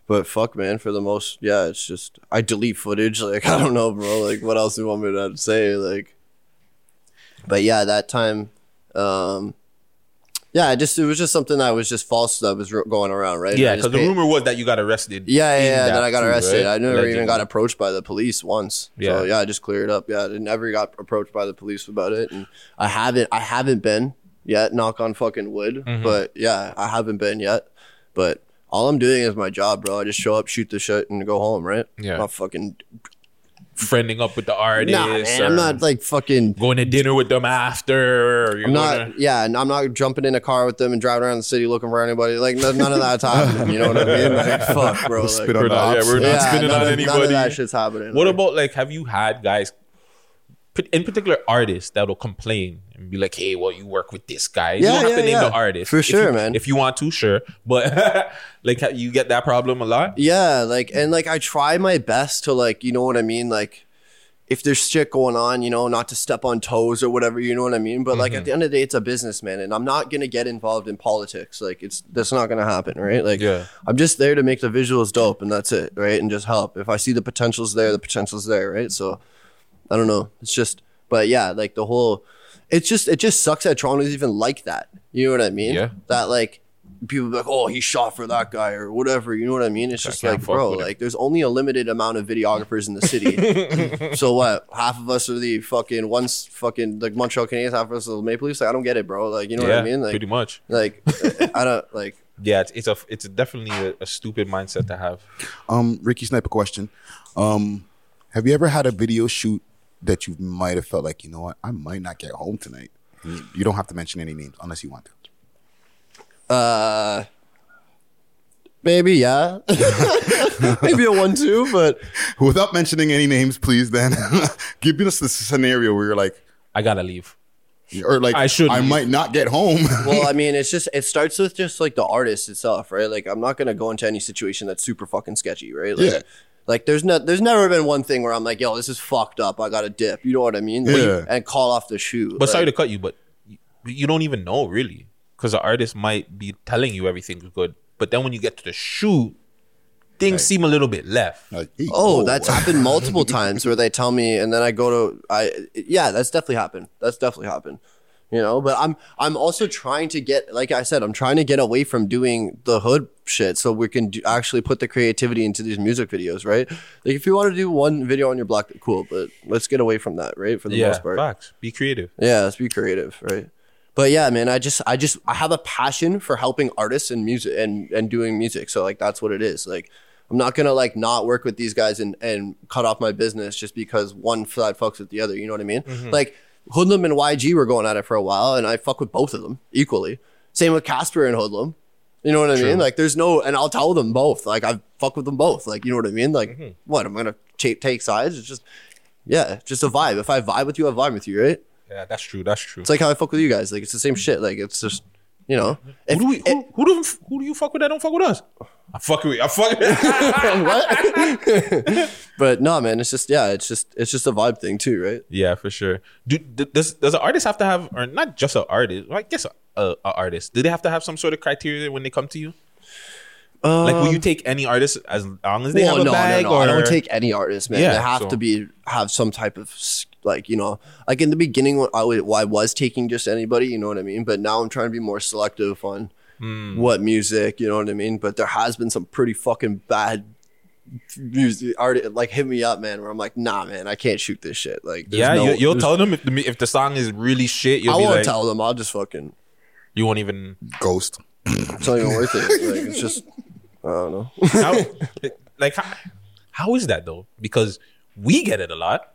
But fuck, man, for the most, yeah, it's just I delete footage. Like I don't know, bro. Like what else do you want me to say? Like, but yeah, that time, um, yeah, I just it was just something that was just false that was going around, right? Yeah, because the rumor was that you got arrested. Yeah, yeah, yeah. that Then I got too, arrested. right? I never even got approached by the police once. Yeah. So yeah, I just cleared up. Yeah, I never got approached by the police about it, and I haven't. I haven't been yet. Knock on fucking wood. Mm-hmm. But yeah, I haven't been yet. But all I'm doing is my job, bro. I just show up, shoot the shit, and go home. Right? Yeah. I'm not fucking. friending up with the artist. Nah, man. or I'm not like fucking. going to dinner with them after. Or you're I'm not. gonna- Yeah, and I'm not jumping in a car with them and driving around the city looking for anybody. Like none none of that's happening. You know what I mean? Like fuck, bro. Like, Spit on We're not, yeah, we're not yeah, spinning on of- anybody. None of that shit's happening. What Like, about like have you had guys in particular artists that'll complain and be like, "Hey, well, you work with this guy." you Yeah, don't have yeah, to name yeah. the artist For If sure, you- man. If you want to, sure, but like you get that problem a lot. Yeah, like and like I try my best to like, you know what I mean? Like if there's shit going on, you know, not to step on toes or whatever, you know what I mean? But like Mm-hmm. at the end of the day, it's a business, man, and I'm not gonna get involved in politics. Like it's that's not gonna happen, right? Like Yeah. I'm just there to make the visuals dope and that's it, right? And just help. If I see the potential's there, the potential's there, right? So I don't know. It's just but yeah, like the whole it's just it just sucks that Toronto's even like that. You know what I mean? Yeah. That like people be like, oh, he shot for that guy or whatever. You know what I mean? It's just like, bro, with it. like there's only a limited amount of videographers in the city. so what? Half of us are the fucking ones, fucking like Montreal Canadiens. Half of us are the Maple Leafs. Like I don't get it, bro. Like you know yeah, what I mean? Like pretty much. like I don't like. Yeah, it's, it's a it's definitely a, a stupid mindset to have. Um, Ricky Sniper question. Um, have you ever had a video shoot that you might have felt like, you know what, I might not get home tonight? And You you don't have to mention any names unless you want to. Uh, maybe yeah, maybe a one-two, but Without mentioning any names, please. Then give us the scenario where you're like, I gotta leave. or like, I should I leave. might not get home. well, I mean, it's just it starts with just like the artist itself, right? Like I'm not gonna go into any situation that's super fucking sketchy, right? Like, Yeah. Like there's no, there's never been one thing where I'm like, yo, this is fucked up. I got to dip. You know what I mean? Like, Yeah. And call off the shoot. But sorry to cut you, but you, you don't even know really because the artist might be telling you everything's good, but then when you get to the shoot, things seem a little bit left. Like, oh, hey, Oh, that's happened multiple times where they tell me, and then I go to I. Yeah, that's definitely happened. That's definitely happened. You know, but I'm I'm also trying to get, like I said, I'm trying to get away from doing the hood shit so we can do, actually put the creativity into these music videos, right? Like if you want to do one video on your block, cool, but let's get away from that, right? For the yeah, most part. facts. Be creative. Yeah, let's be creative, right? But yeah, man, I just I just I have a passion for helping artists and music and and doing music. So like that's what it is. Like I'm not gonna like not work with these guys and and cut off my business just because one side fucks with the other. You know what I mean? Mm-hmm. Like Hoodlum and YG were going at it for a while, and I fuck with both of them equally. Same with Casper and Hoodlum. You know what I mean? Like there's no, and I'll tell them both. Like I fuck with them both. Like you know what I mean? Like Mm-hmm. what? I'm gonna take take sides. It's just yeah, just a vibe. If I vibe with you, I vibe with you, right? Yeah, that's true. That's true. It's like how I fuck with you guys. Like it's the same shit. Like it's just you know. who do we? Who, who do who do you fuck with that don't fuck with us? I fuck with you. I fuck. With. What? but no, man, it's just yeah, it's just it's just a vibe thing too, right? yeah, for sure. Do, does does an artist have to have, or not just an artist? I guess a, a, a artist. Do they have to have some sort of criteria when they come to you? like, will you um, take any artist as long as they Well, have a no, bag? no, no. Or I don't take any artist, man. Yeah, they have so- to be have some type of s- like you know, like in the beginning when I, would, when I was taking just anybody, you know what I mean. But now I'm trying to be more selective on Hmm. what music, you know what I mean. But there has been some pretty fucking bad music art like hit me up, man. Where I'm like, nah, man, I can't shoot this shit. Like, Yeah, no- you, you'll tell them if the if the song is really shit. You'll I be won't like, tell them. I'll just fucking. you won't even. Ghost. It's not even worth it. Like, it's just. I don't know. How, like how, how is that though? Because we get it a lot.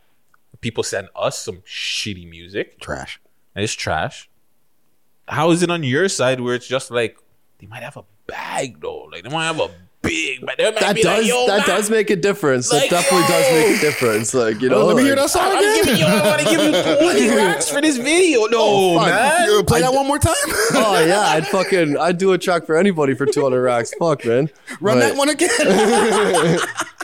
People send us some shitty music Trash. and it's trash. How is it on your side where it's just like they might have a bag though? Like they might have a big, but they might that be does like, that man, does make a difference. Like, that definitely does make a difference. Like you oh, know, Oh, let me hear that song I'm again. giving you. I want to give you twenty racks for this video. No, Oh, man. You play that one more time. Oh yeah, I'd fucking I'd do a track for anybody for 200 racks. Fuck man, Run But- that one again.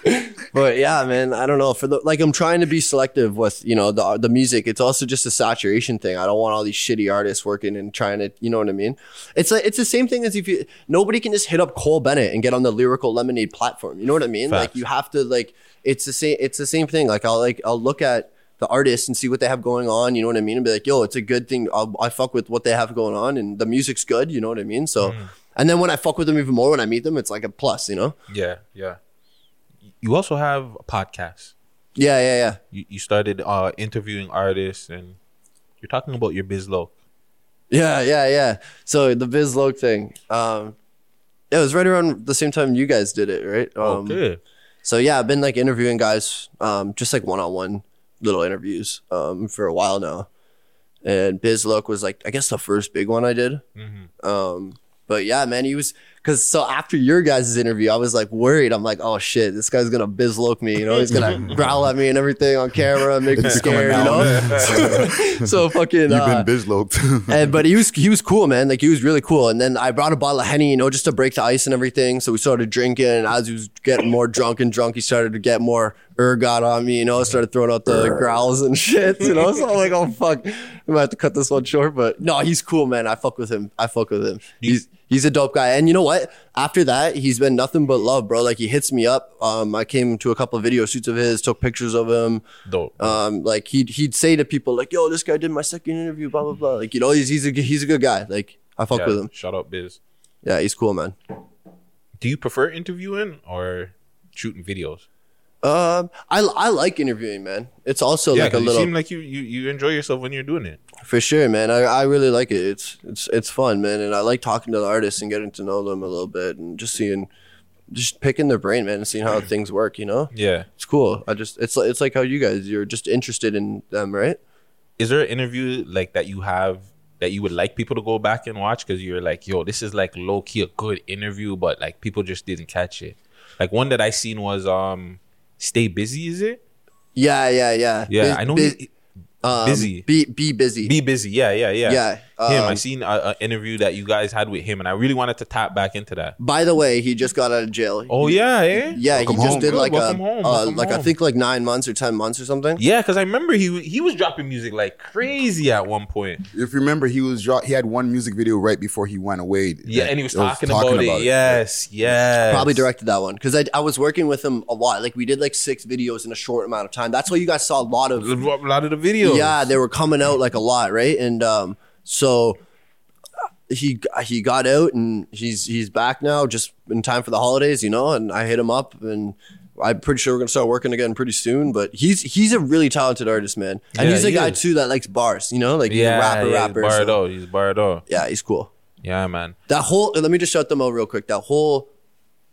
but yeah, man, I don't know. For the like, I'm trying to be selective with you know the the music. It's also just a saturation thing. I don't want all these shitty artists working and trying to, you know what I mean? It's like it's the same thing as if you nobody can just hit up Cole Bennett and get on the lyrical lemonade platform. You know what I mean? Like you have to like it's the same. It's the same thing. Like I'll like I'll look at the artists and see what they have going on. You know what I mean? And be like, yo, it's a good thing. I'll, I fuck with what they have going on, and the music's good. You know what I mean? So. Mm. And then when I fuck with them even more when I meet them, it's like a plus, you know? Yeah, yeah. You also have a podcast. Yeah, yeah, yeah. You, you started uh, interviewing artists, and you're talking about your biz loc. Yeah, yeah, yeah. So the Biz Loke thing, um, it was right around the same time you guys did it, right? Um, Okay. So yeah, I've been like interviewing guys, um, just like one on one little interviews, um, for a while now. And Biz Loke was like, I guess the first big one I did. Um, but yeah, man, he was because so after your guys' interview, I was like worried. I'm like, oh shit, this guy's gonna biz look me, you know, he's gonna growl at me and everything on camera, and make me scared, you know. so fucking. You've uh, been bizloped. and but he was he was cool, man. Like he was really cool. And then I brought a bottle of henny, you know, just to break the ice and everything. So we started drinking, and as he was getting more drunk and drunk, he started to get more ergot on me, you know. Started throwing out the growls and shit, you know. So I'm like, oh fuck, we might have to cut this one short. But no, he's cool, man. I fuck with him. I fuck with him. He's he's a dope guy. And you know what? After that, he's been nothing but love, bro. Like he hits me up. Um, I came to a couple of video shoots of his, took pictures of him. Dope. Um, like he'd he'd say to people like, "Yo, this guy did my second interview." Blah blah blah. Like you know, he's he's a he's a good guy. Like I fuck Yeah, with him. Shout out Biz. Yeah, he's cool, man. Do you prefer interviewing or shooting videos? Um, I I like interviewing, man. It's also yeah, like a 'cause you little seem like you, you you enjoy yourself when you're doing it. for sure, man. I I really like it. It's it's it's fun, man, and I like talking to the artists and getting to know them a little bit and just seeing. Just picking their brain, man, and seeing how things work. You know, Yeah. it's cool. I just, it's like, it's like how you guys, you're just interested in them, right? Is there an interview like that you have that you would like people to go back and watch because you're like, yo, this is like low key a good interview, but like people just didn't catch it. Like one that I seen was um, Stay Busy. Is it? Yeah, yeah, yeah. Yeah, I know. biz- he- um, busy. Be be busy. Be busy. Yeah, yeah, yeah. Yeah, him. I um, seen an interview that you guys had with him, and I really wanted to tap back into that. By the way, he just got out of jail. Oh yeah, eh? Yeah, Welcome he just home. did Good, like welcome a, home, uh, welcome like I think like nine months or ten months or something. Yeah, because I remember he he was dropping music like crazy at one point. if you remember, he was dro- he had one music video right before he went away. Yeah, that- and he was that talking, about, it. Yes, yes. Probably directed that one because I, I was working with him a lot. Like we did like six videos in a short amount of time. That's why you guys saw a lot of a lot of the videos. yeah they were coming out like a lot, right? And um, so he he got out and he's he's back now, just in time for the holidays, you know. And I hit him up and. I'm pretty sure we're gonna start working again pretty soon, but he's he's a really talented artist, man, and Yeah, he's a he guy is. too that likes bars, you know, like he's yeah, a rapper, yeah, rapper. He's so- He's barred out. yeah, he's cool. Yeah, man. That whole let me just shut them out real quick. That whole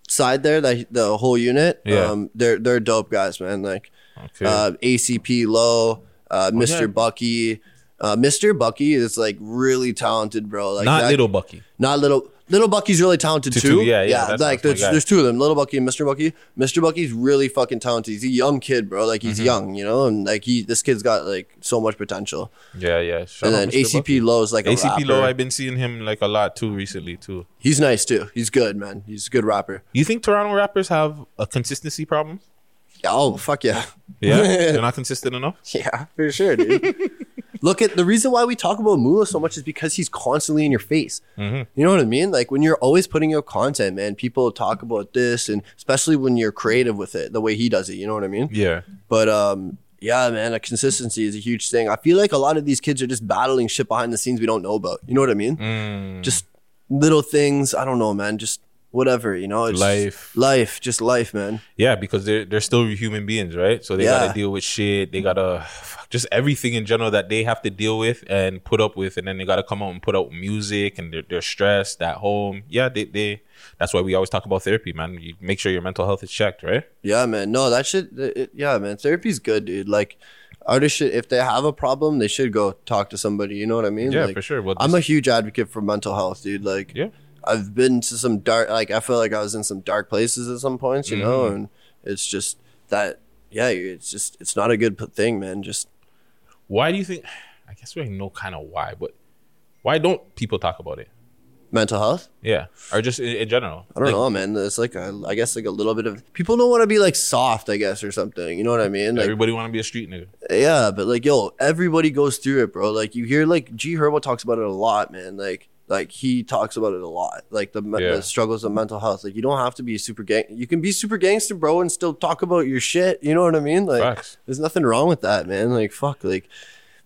side there, that the whole unit, Yeah. um, they're they're dope guys, man. Like Okay. uh, ACP Low, uh, Mr. yeah. Bucky, uh, Mr. Bucky is like really talented, bro. Like Not that- little Bucky. not little. Little Bucky's really talented Too, yeah, yeah, that's- like there's there's two of them, Little Bucky and Mr. Bucky. Mr. Bucky's really fucking talented. He's a young kid, bro. Like Mm-hmm. he's young, you know, and like he this kid's got like so much potential. Yeah, yeah. Shout and then Mr. ACP Bucky. Low's like a ACP rapper. Low. I've been seeing him like a lot too recently too. He's nice too. He's good, man. He's a good rapper. You think Toronto rappers have a consistency problem? Oh fuck yeah. Yeah, they're not consistent enough. Yeah, for sure, dude. Look at the reason why we talk about Mula so much is because he's constantly in your face. Mm-hmm. You know what I mean? Like when you're always putting out content, man, people talk about this, and especially when you're creative with it, the way he does it. You know what I mean? Yeah, But um, yeah, man, like consistency is a huge thing. I feel like a lot of these kids are just battling shit behind the scenes we don't know about. You know what I mean? Mm. Just little things. I don't know, man. Just whatever. You know, it's Life. life, just life, man. yeah, because they're they're still human beings, right? So they Yeah. gotta deal with shit. They gotta just everything in general that they have to deal with and put up with, and then they gotta come out and put out music, and they're they're stressed at home. Yeah, they they. That's why we always talk about therapy, man. You make sure your mental health is checked, right? Yeah, man. No, that shit. It, yeah, man. Therapy's good, dude. Like, artists should, if they have a problem, they should go talk to somebody. You know what I mean? Yeah, Like, for sure. Well, I'm a huge advocate for mental health, dude. Like, Yeah. I've been to some dark. Like, I feel like I was in some dark places at some points. You know, Mm-hmm. and it's just that. Yeah, it's just it's not a good thing, man. Just Why do you think? I guess we know kind of why, but why don't people talk about it? Mental health. Yeah, or just in, in general. I don't Like, know, man. It's like a, I guess like a little bit of people don't want to be like soft, I guess, or something. You know what I mean? Like, Everybody want to be a street nigga. yeah, but like, yo, everybody goes through it, bro. Like, you hear like G Herbo talks about it a lot, man. Like, like he talks about it a lot, like the, Yeah. the struggles of mental health. Like, you don't have to be super gang. You can be super gangster, bro, and still talk about your shit. You know what I mean? Like, Facts. there's nothing wrong with that, man. Like, fuck, like,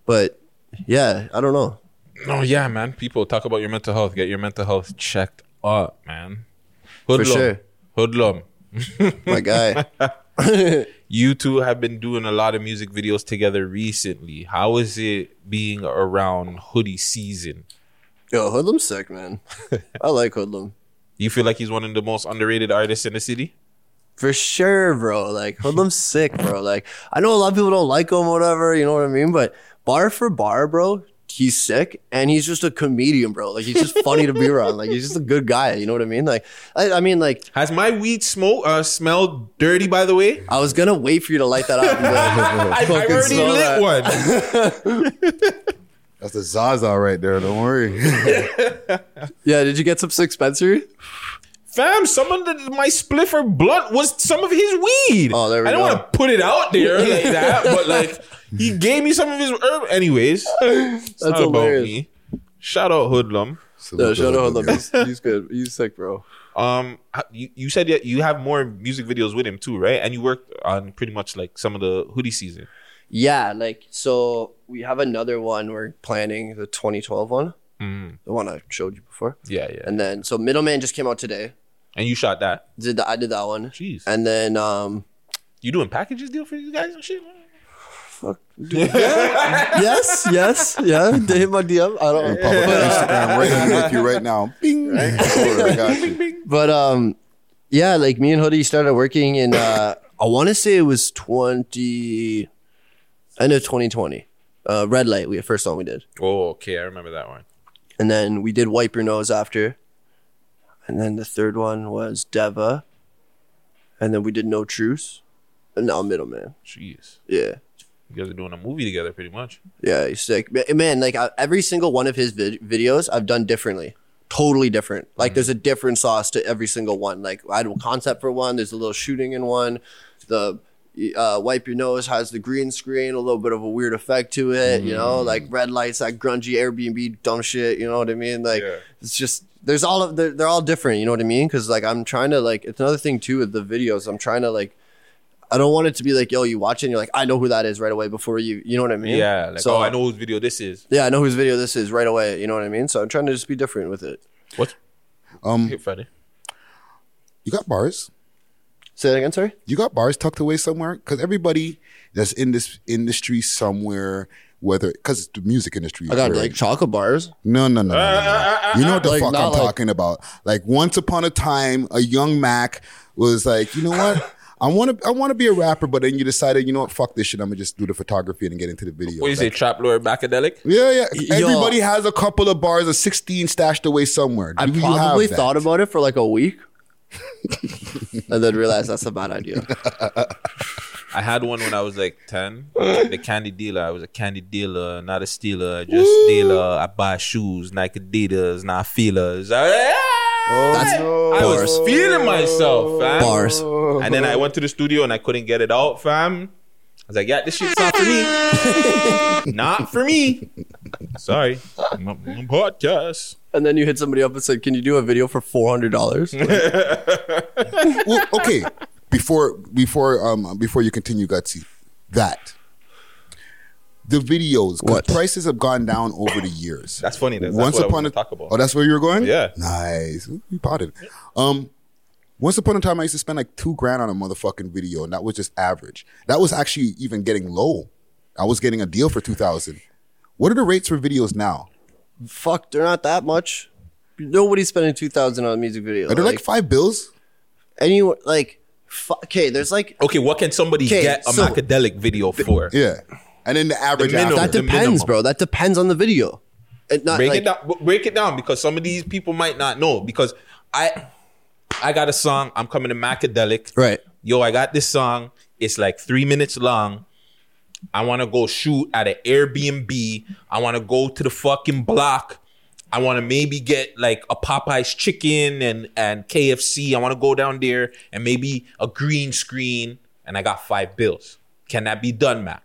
but yeah, I don't know. No, yeah, man. People talk about your mental health. Get your mental health checked up, man. For Hoodlum. sure. Hoodlum. My guy. You two have been doing a lot of music videos together recently. How is it being around hoodie season? Yo, Hoodlum's sick, man. I like Hoodlum. You feel like he's one of the most underrated artists in the city? For sure, bro. Like Hoodlum's sick, bro. Like I know a lot of people don't like him, whatever. You know what I mean? But bar for bar, bro, he's sick, and he's just a comedian, bro. Like he's just funny to be around. Like he's just a good guy. You know what I mean? Like I, I mean, like Has my weed smoke uh, smelled dirty? By the way, I was gonna wait for you to light that up. I, I Fucking already lit that. one. That's the Zaza right there. Don't worry. yeah, did you get some Six Spencer? Fam, some of the, my spliffer blunt was some of his weed. Oh, there we I don't want to put it out there like that, but like he gave me some of his herb. Anyways, it's not about me. Shout out Hoodlum. No, shout out Hoodlum. He's, he's good. He's sick, bro. Um, you, you said that you have more music videos with him too, right? And you worked on pretty much like some of the hoodie season. Yeah, like so we have another one we're planning, the 2012 one, Mhm. the one I showed you before. Yeah, yeah. And then so Middleman just came out today. And you shot that. Did the, I did that one. Jeez. And then um You doing packages deal for you guys and shit? Fuck. yes, yes, yeah. They hit my DM. I don't. Pop up on Instagram right with you right now. Bing. I got you. But um, yeah, like me and Hoodie started working in. uh I want to say it was twenty, end of twenty twenty. Uh, Red Light, we first one we did, Oh, okay, I remember that one. and then we did Wipe Your Nose after, and then the third one was Deva, and then we did No Truce, and now Middleman. Jeez, Yeah. you guys are doing a movie together, pretty much. Yeah, he's sick. Ma- Man, like I, every single one of his vid- videos, I've done differently. Totally different. Like there's a different sauce to every single one. Like I had a concept for one. There's a little shooting in one. The uh, wipe your nose has the green screen, a little bit of a weird effect to it. You know, like red lights, that grungy Airbnb dumb shit. You know what I mean? Like Yeah. it's just there's all of they're, they're all different. You know what I mean? Because like I'm trying to like it's another thing too with the videos. I'm trying to like. I don't want it to be like, yo, you watch it and you're like, I know who that is right away before you, you know what I mean? Yeah, like So- oh, I know whose video this is. yeah, I know whose video this is right away. You know what I mean? So I'm trying to just be different with it. What? Um, Hit Friday. you got bars. Say that again, sorry. You got bars tucked away somewhere? Because everybody that's in this industry somewhere, whether because the music industry, I got right? like chocolate bars. No, no, no, no, no, no. Uh, uh, uh, you know what the Like, fuck I'm like- talking about? Like once upon a time, a young Mac was like, you know what? I want to, I want to be a rapper, but then you decided, you know what? Fuck this shit. I'm gonna just do the photography and get into the video. What do you say, Trap Lord Macadelic? Yeah, yeah. Yo. Everybody has a couple of bars of 16 stashed away somewhere. I Do you probably have thought about it for like a week, and then realize that's a bad idea. I had one when I was like 10. The candy dealer. I was a candy dealer, not a stealer. Just dealer. I buy shoes, Nike Adidas, not feelers. I, ah! oh, That's I was feeling myself, fam. Bars. And then I went to the studio and I couldn't get it out, fam. I was like, yeah, this shit's not for me. not for me. Sorry. I'm on a podcast. And then you hit somebody up and said, "Can you do a video for four hundred dollars?" well, okay. Before before um before you continue, Gutsy, that the videos 'cause What? prices have gone down over the years. That's funny. That's, once that's what upon I a want talk about. oh, that's where you were going. Yeah. nice. You potted. Um, once upon a time, I used to spend like two grand on a motherfucking video, and that was just average. That was actually even getting low. I was getting a deal for two thousand. What are the rates for videos now? Fuck, they're not that much. Nobody's spending two thousand on a music video. Are they like five bills? anyone like? fu- Okay, there's like Okay, what can somebody get a so- Macadelic video for? Yeah, and then the average. The minimum. after. that depends, minimum. bro. That depends on the video. It not break like, it down break it down because some of these people might not know because i i got a song i'm coming to macadelic Right. yo i got this song it's like three minutes long i want to go shoot at an airbnb i want to go to the fucking block I want to maybe get like a Popeyes chicken and and KFC. I want to go down there and maybe a green screen, and I got five bills. Can that be done, Mac?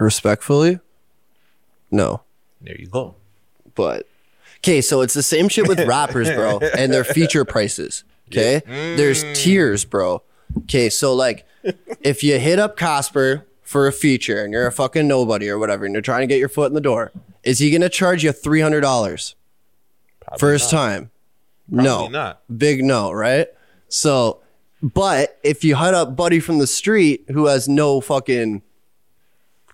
Respectfully, no. There you go. But okay, so it's the same shit with rappers, bro, and their feature prices. Okay, there's tiers, bro. Okay, so like, if you hit up Casper for a feature and you're a fucking nobody or whatever, and you're trying to get your foot in the door, is he gonna charge you three hundred dollars first time? no, not. big no, right? So, but if you hit up Buddy from the street who has no fucking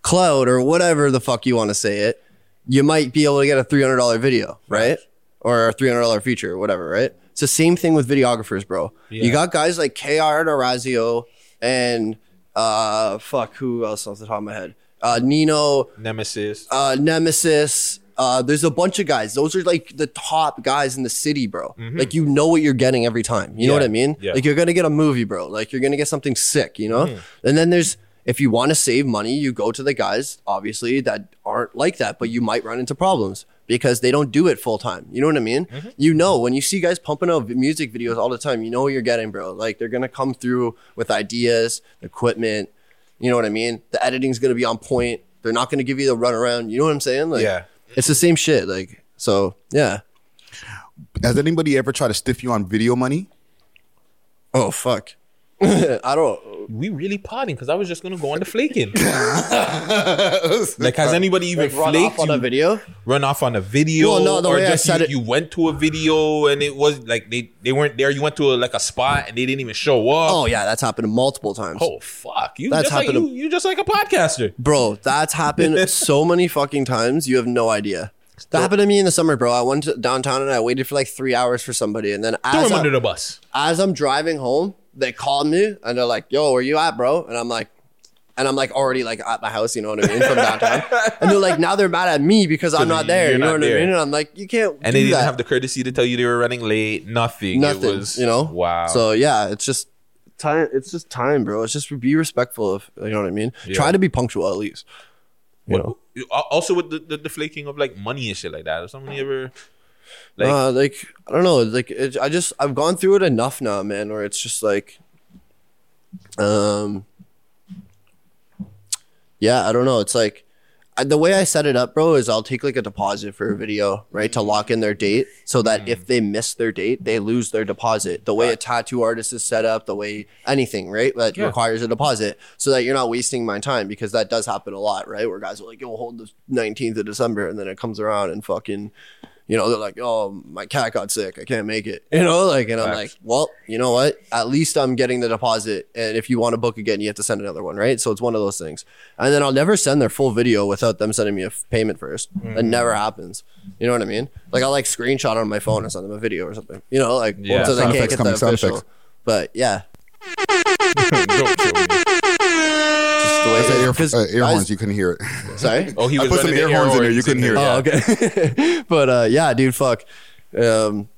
cloud or whatever the fuck you want to say it, you might be able to get a three hundred dollar video, right? Or a three hundred dollar feature, whatever, right? It's the same thing with videographers, bro. You got guys like KR Orazio and uh fuck who else off the top of my head? Uh Nino, Nemesis. uh Nemesis. Uh, there's a bunch of guys. Those are like the top guys in the city, bro. Like you know what you're getting every time. You know. Yeah, what I mean? yeah. Like you're gonna get a movie, bro. Like you're gonna get something sick, you know? Mm-hmm. And then there's if you want to save money, you go to the guys, obviously, that aren't like that, but you might run into problems because they don't do it full time. You know what I mean? Mm-hmm. You know, when you see guys pumping out music videos all the time, you know what you're getting, bro. Like they're gonna come through with ideas, equipment, you know what I mean? The editing's gonna be on point. They're not gonna give you the runaround. You know what I'm saying? Like Yeah. it's the same shit. Like, so yeah. Has anybody ever tried to stiff you on video money? Oh fuck. I don't. We really potting because I was just gonna go on the flaking. like, has anybody even Like, run flaked off on you? a video. run off on a video Well, no, the or way I said you, it- you went to a video and it was like they, they weren't there you went to a, like a spot and they didn't even show up Oh yeah, that's happened multiple times. oh fuck you That's just like happened you, you just like a podcaster Bro, that's happened so many fucking times. You have no idea. That happened to me in the summer, bro. I went to downtown and I waited for like three hours for somebody, and then throw as him I, under the bus as I'm driving home, they called me and they're like, "Yo, where you at, bro?" And I'm like, and I'm like already like at my house, you know what I mean, from downtown. and they're like, now they're mad at me because I'm not there. you're know what there. I mean? And I'm like, you can't. and do they didn't that. have the courtesy to tell you they were running late nothing nothing. it was you know? wow So yeah, it's just time. It's just time, bro. It's just be respectful of you know what I mean. Yeah. Try to be punctual at least. You What- know. also with the, the, the flaking of like money and shit like that if somebody ever like uh, like I don't know. Like it, I just I've gone through it enough now, man. Where it's just like, um, yeah, I don't know. It's like I, the way I set it up, bro, is I'll take like a deposit for a video, right, to lock in their date, so that Mm. if they miss their date, they lose their deposit. The way a tattoo artist is set up, the way anything, right, that Yeah. requires a deposit, so that you're not wasting my time because that does happen a lot, right, where guys are like, "Yo, hold the 19th of December," and then it comes around and fucking. You know, they're like, "Oh, my cat got sick. I can't make it." You know, like, and I'm Facts. like, "Well, you know what? At least I'm getting the deposit, and if you want to book again, you have to send another one, right?" So it's one of those things. And then I'll never send their full video without them sending me a f- payment first. That never happens. You know what I mean? Like I'll like screenshot on my phone and send them a video or something. You know, like Yeah. so they can't get the official. But yeah, is. 'Cause uh, ear guys- horns. You couldn't hear it. Sorry. oh he I put some air, ear the horns in there, you couldn't hear it. Oh, okay. but uh, yeah, dude, fuck. Um,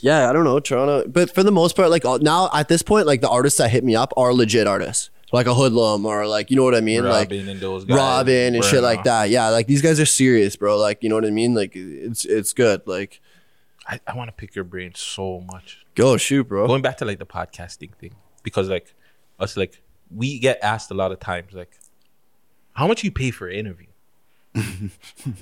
yeah, I don't know, Toronto. But for the most part, like uh, now at this point, like the artists that hit me up are legit artists, like a hoodlum or like you know what I mean, Robin like and those guys Robin and shit burn like that. Yeah, like these guys are serious, bro. Like you know what I mean. Like it's it's good. Like I, I want to pick your brain so much go shoot, bro. going back to like the podcasting thing because like us like we get asked a lot of times like how much you pay for an interview Do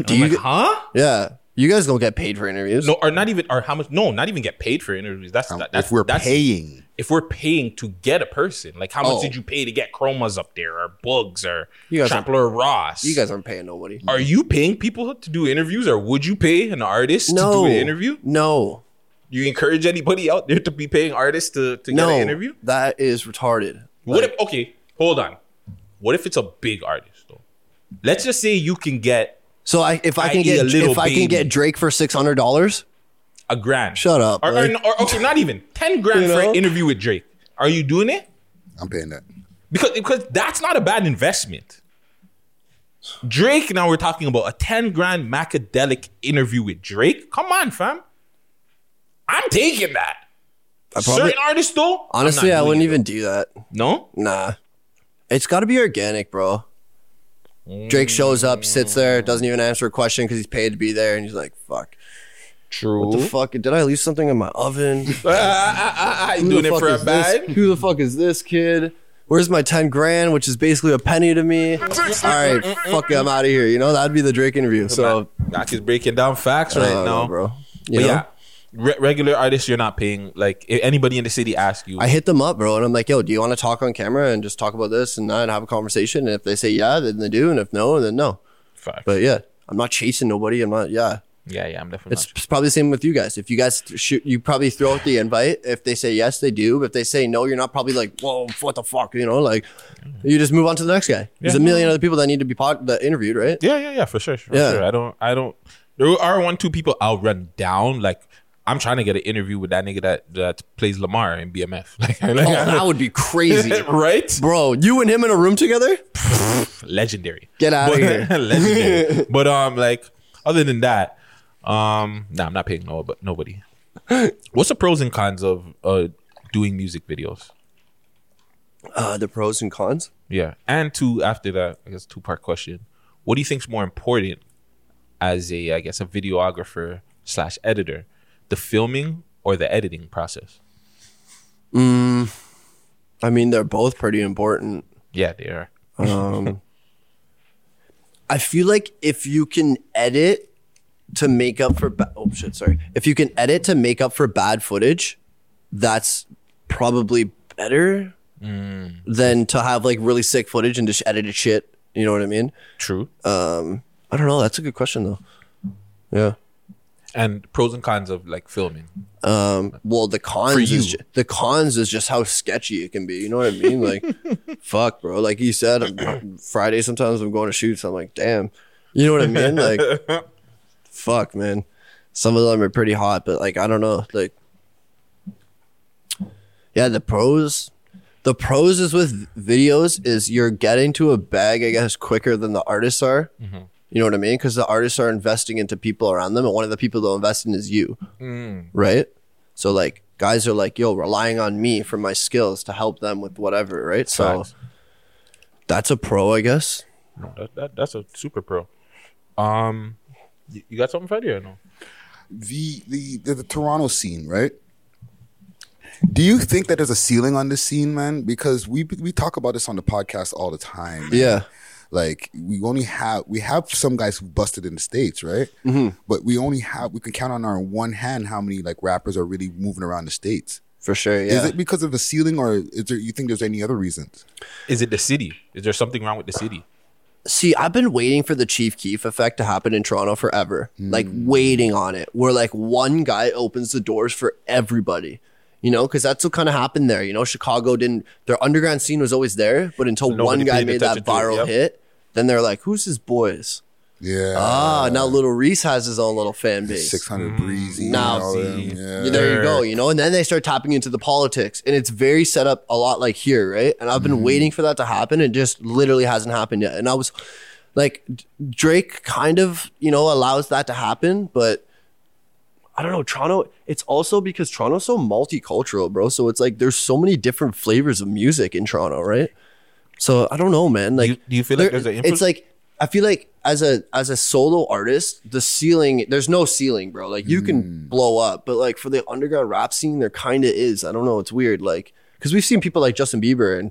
I'm you like, huh Yeah, you guys don't get paid for interviews. no or not even or how much no not even get paid for interviews that's that, that's if we're that's, paying, if we're paying to get a person like how much Oh. did you pay to get chromas up there or bugs or You guys Chapler Ross You guys aren't paying nobody. are you paying people to do interviews or would you pay an artist no to do an interview No, you encourage anybody out there to be paying artists to, to no. get an interview That is retarded. What Like, if okay, hold on. What if it's a big artist though? Let's just say you can get so I if I can get a little if I can get Drake for six hundred dollars, a grand. Shut up, Or, or, like- or- okay, not even ten grand You for an interview with Drake. Are you doing it? I'm paying that. Because because that's not a bad investment. Drake. Now we're talking about a ten grand macadelic interview with Drake. Come on, fam. I'm taking that. Probably- Certain artists though. Honestly, I wouldn't even do that. No. Nah, it's got to be organic, bro. Drake shows up, sits there, doesn't even answer a question because he's paid to be there, and he's like, "Fuck, True. what the fuck? Did I leave something in my oven? Ah, ah, ah, ah, you Who doing the it fuck for a is this? bag? Who the fuck is this kid? Where's my ten grand, which is basically a penny to me? All right, fuck it, I'm out of here. You know that'd be the Drake interview. So Doc is breaking down facts right I don't now, bro. But know? yeah, re- regular artists, you're not paying. Like if anybody in the city asks you, I hit them up, bro, and I'm like, "Yo, do you want to talk on camera and just talk about this and that and have a conversation?" And if they say yeah, then they do, and if no, then no. Facts. But yeah, I'm not chasing nobody. I'm not. Yeah, yeah, yeah, I'm definitely. it's probably the same with you guys. If you guys shoot, you probably throw out the invite. If they say yes, they do. But if they say no, you're not probably like, "Whoa, what the fuck?" You know, like you just move on to the next guy. There's a million other people that need to be pod- that interviewed, right? Yeah, yeah, yeah, for sure, for Yeah. sure. I don't, I don't. There are one, two people I'll run down. Like I'm trying to get an interview with that nigga that that plays Lamar in BMF. Like, like Oh, that would be crazy, right? bro. You and him in a room together? Legendary. Get out But- here. Legendary. but um, like other than that, um, nah, I'm not paying no, but nobody. What's the pros and cons of uh doing music videos? Uh, the pros and cons. Yeah, and two after that, I guess two part question. What do you think's more important as a, I guess, a videographer slash editor, the filming or the editing process? Mm, I mean, they're both pretty important. Yeah, they are. Um, I feel like if you can edit to make up for ba- oh shit, sorry. If you can edit to make up for bad footage, that's probably better than to have like really sick footage and just edited shit. You know what I mean? True. Um, I don't know. That's a good question though. Yeah. And pros and cons of like filming. Um, well, the cons is ju- the cons is just how sketchy it can be. You know what I mean? Like, fuck, bro. Like you said, I'm- Friday sometimes I'm going to shoots. I'm like, damn. You know what I mean? Like, fuck, man. Some of them are pretty hot, but like, I don't know. Like, yeah, the pros. The pros is with videos is you're getting to a bag, I guess, quicker than the artists are. You know what I mean? Because the artists are investing into people around them, and one of the people they'll invest in is you right? So like guys are like, yo, relying on me for my skills to help them with whatever, right? So Facts. that's a pro, I guess. No, that, that that's a super pro. Um, you you got something for you or no? the, the the the Toronto scene, right? Do you think that there's a ceiling on this scene, man? Because we we talk about this on the podcast all the time. man. Yeah. Like we only have we have some guys who busted in the states, right? Mhm. But we only have we can count on our one hand how many like rappers are really moving around the states. For sure, Is it because of the ceiling, or is there? You think there's any other reasons? Is it the city? Is there something wrong with the city? See, I've been waiting for the Chief Keef effect to happen in Toronto forever. Like waiting on it, where like one guy opens the doors for everybody. You know, because that's what kind of happened there. You know, Chicago didn't. Their underground scene was always there, but until Nobody one guy made that attention it, viral yep. hit, then they're like, "Who's his boys?" Yeah. Ah, now Lil Reese has his own little fan base. Six hundred breezy. and Now, see, yeah. there you go. You know, and then they start tapping into the politics, and it's very set up a lot like here, right? And I've been Mm-hmm. waiting for that to happen. It just literally hasn't happened yet. And I was like, Drake kind of, you know, allows that to happen, but I don't know. Toronto, it's also because Toronto's so multicultural, bro. So it's like there's so many different flavors of music in Toronto, right? So I don't know, man. Like, do you, do you feel like there's an influence? it's like I feel like as a as a solo artist, the ceiling there's no ceiling, bro. Like you can blow up, but like for the underground rap scene, there kind of is. I don't know. It's weird, like because we've seen people like Justin Bieber and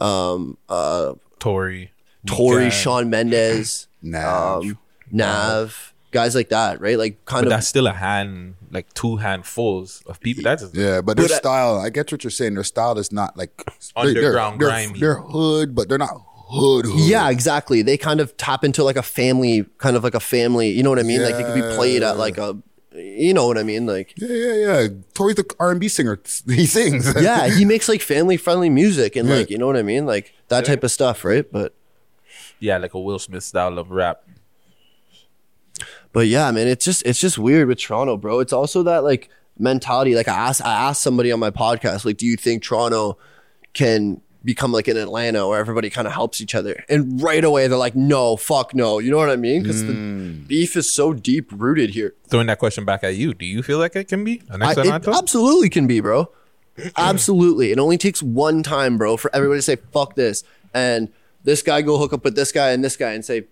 um uh Tory, Tory, Weeknd. Shawn Mendes, Nav. um, Nav, guys like that, right? Like kind but of that's still a hand, like two handfuls of people. That's Yeah, but their But uh, style, I get what you're saying. Their style is not like Underground, they're, grimy. They're, hood, but they're not hood. hood. Yeah, exactly. They kind of tap into like a family, kind of like a family. You know what I mean? Yeah. Like they could be played at like a, you know what I mean? Like yeah, yeah, yeah. Tory's the R and B singer. He sings. yeah, he makes like family friendly music and like you know what I mean, like that type of stuff, right? But yeah, like a Will Smith style of rap. But yeah, man, it's just it's just weird with Toronto, bro. It's also that like mentality. Like I asked I asked somebody on my podcast, like, do you think Toronto can become like an Atlanta where everybody kind of helps each other? And right away they're like, no, fuck no. You know what I mean? Because the mm. beef is so deep rooted here. Throwing that question back at you, do you feel like it can be an I, it absolutely can be, bro. absolutely. It only takes one time, bro, for everybody to say fuck this. And this guy go hook up with this guy and this guy and say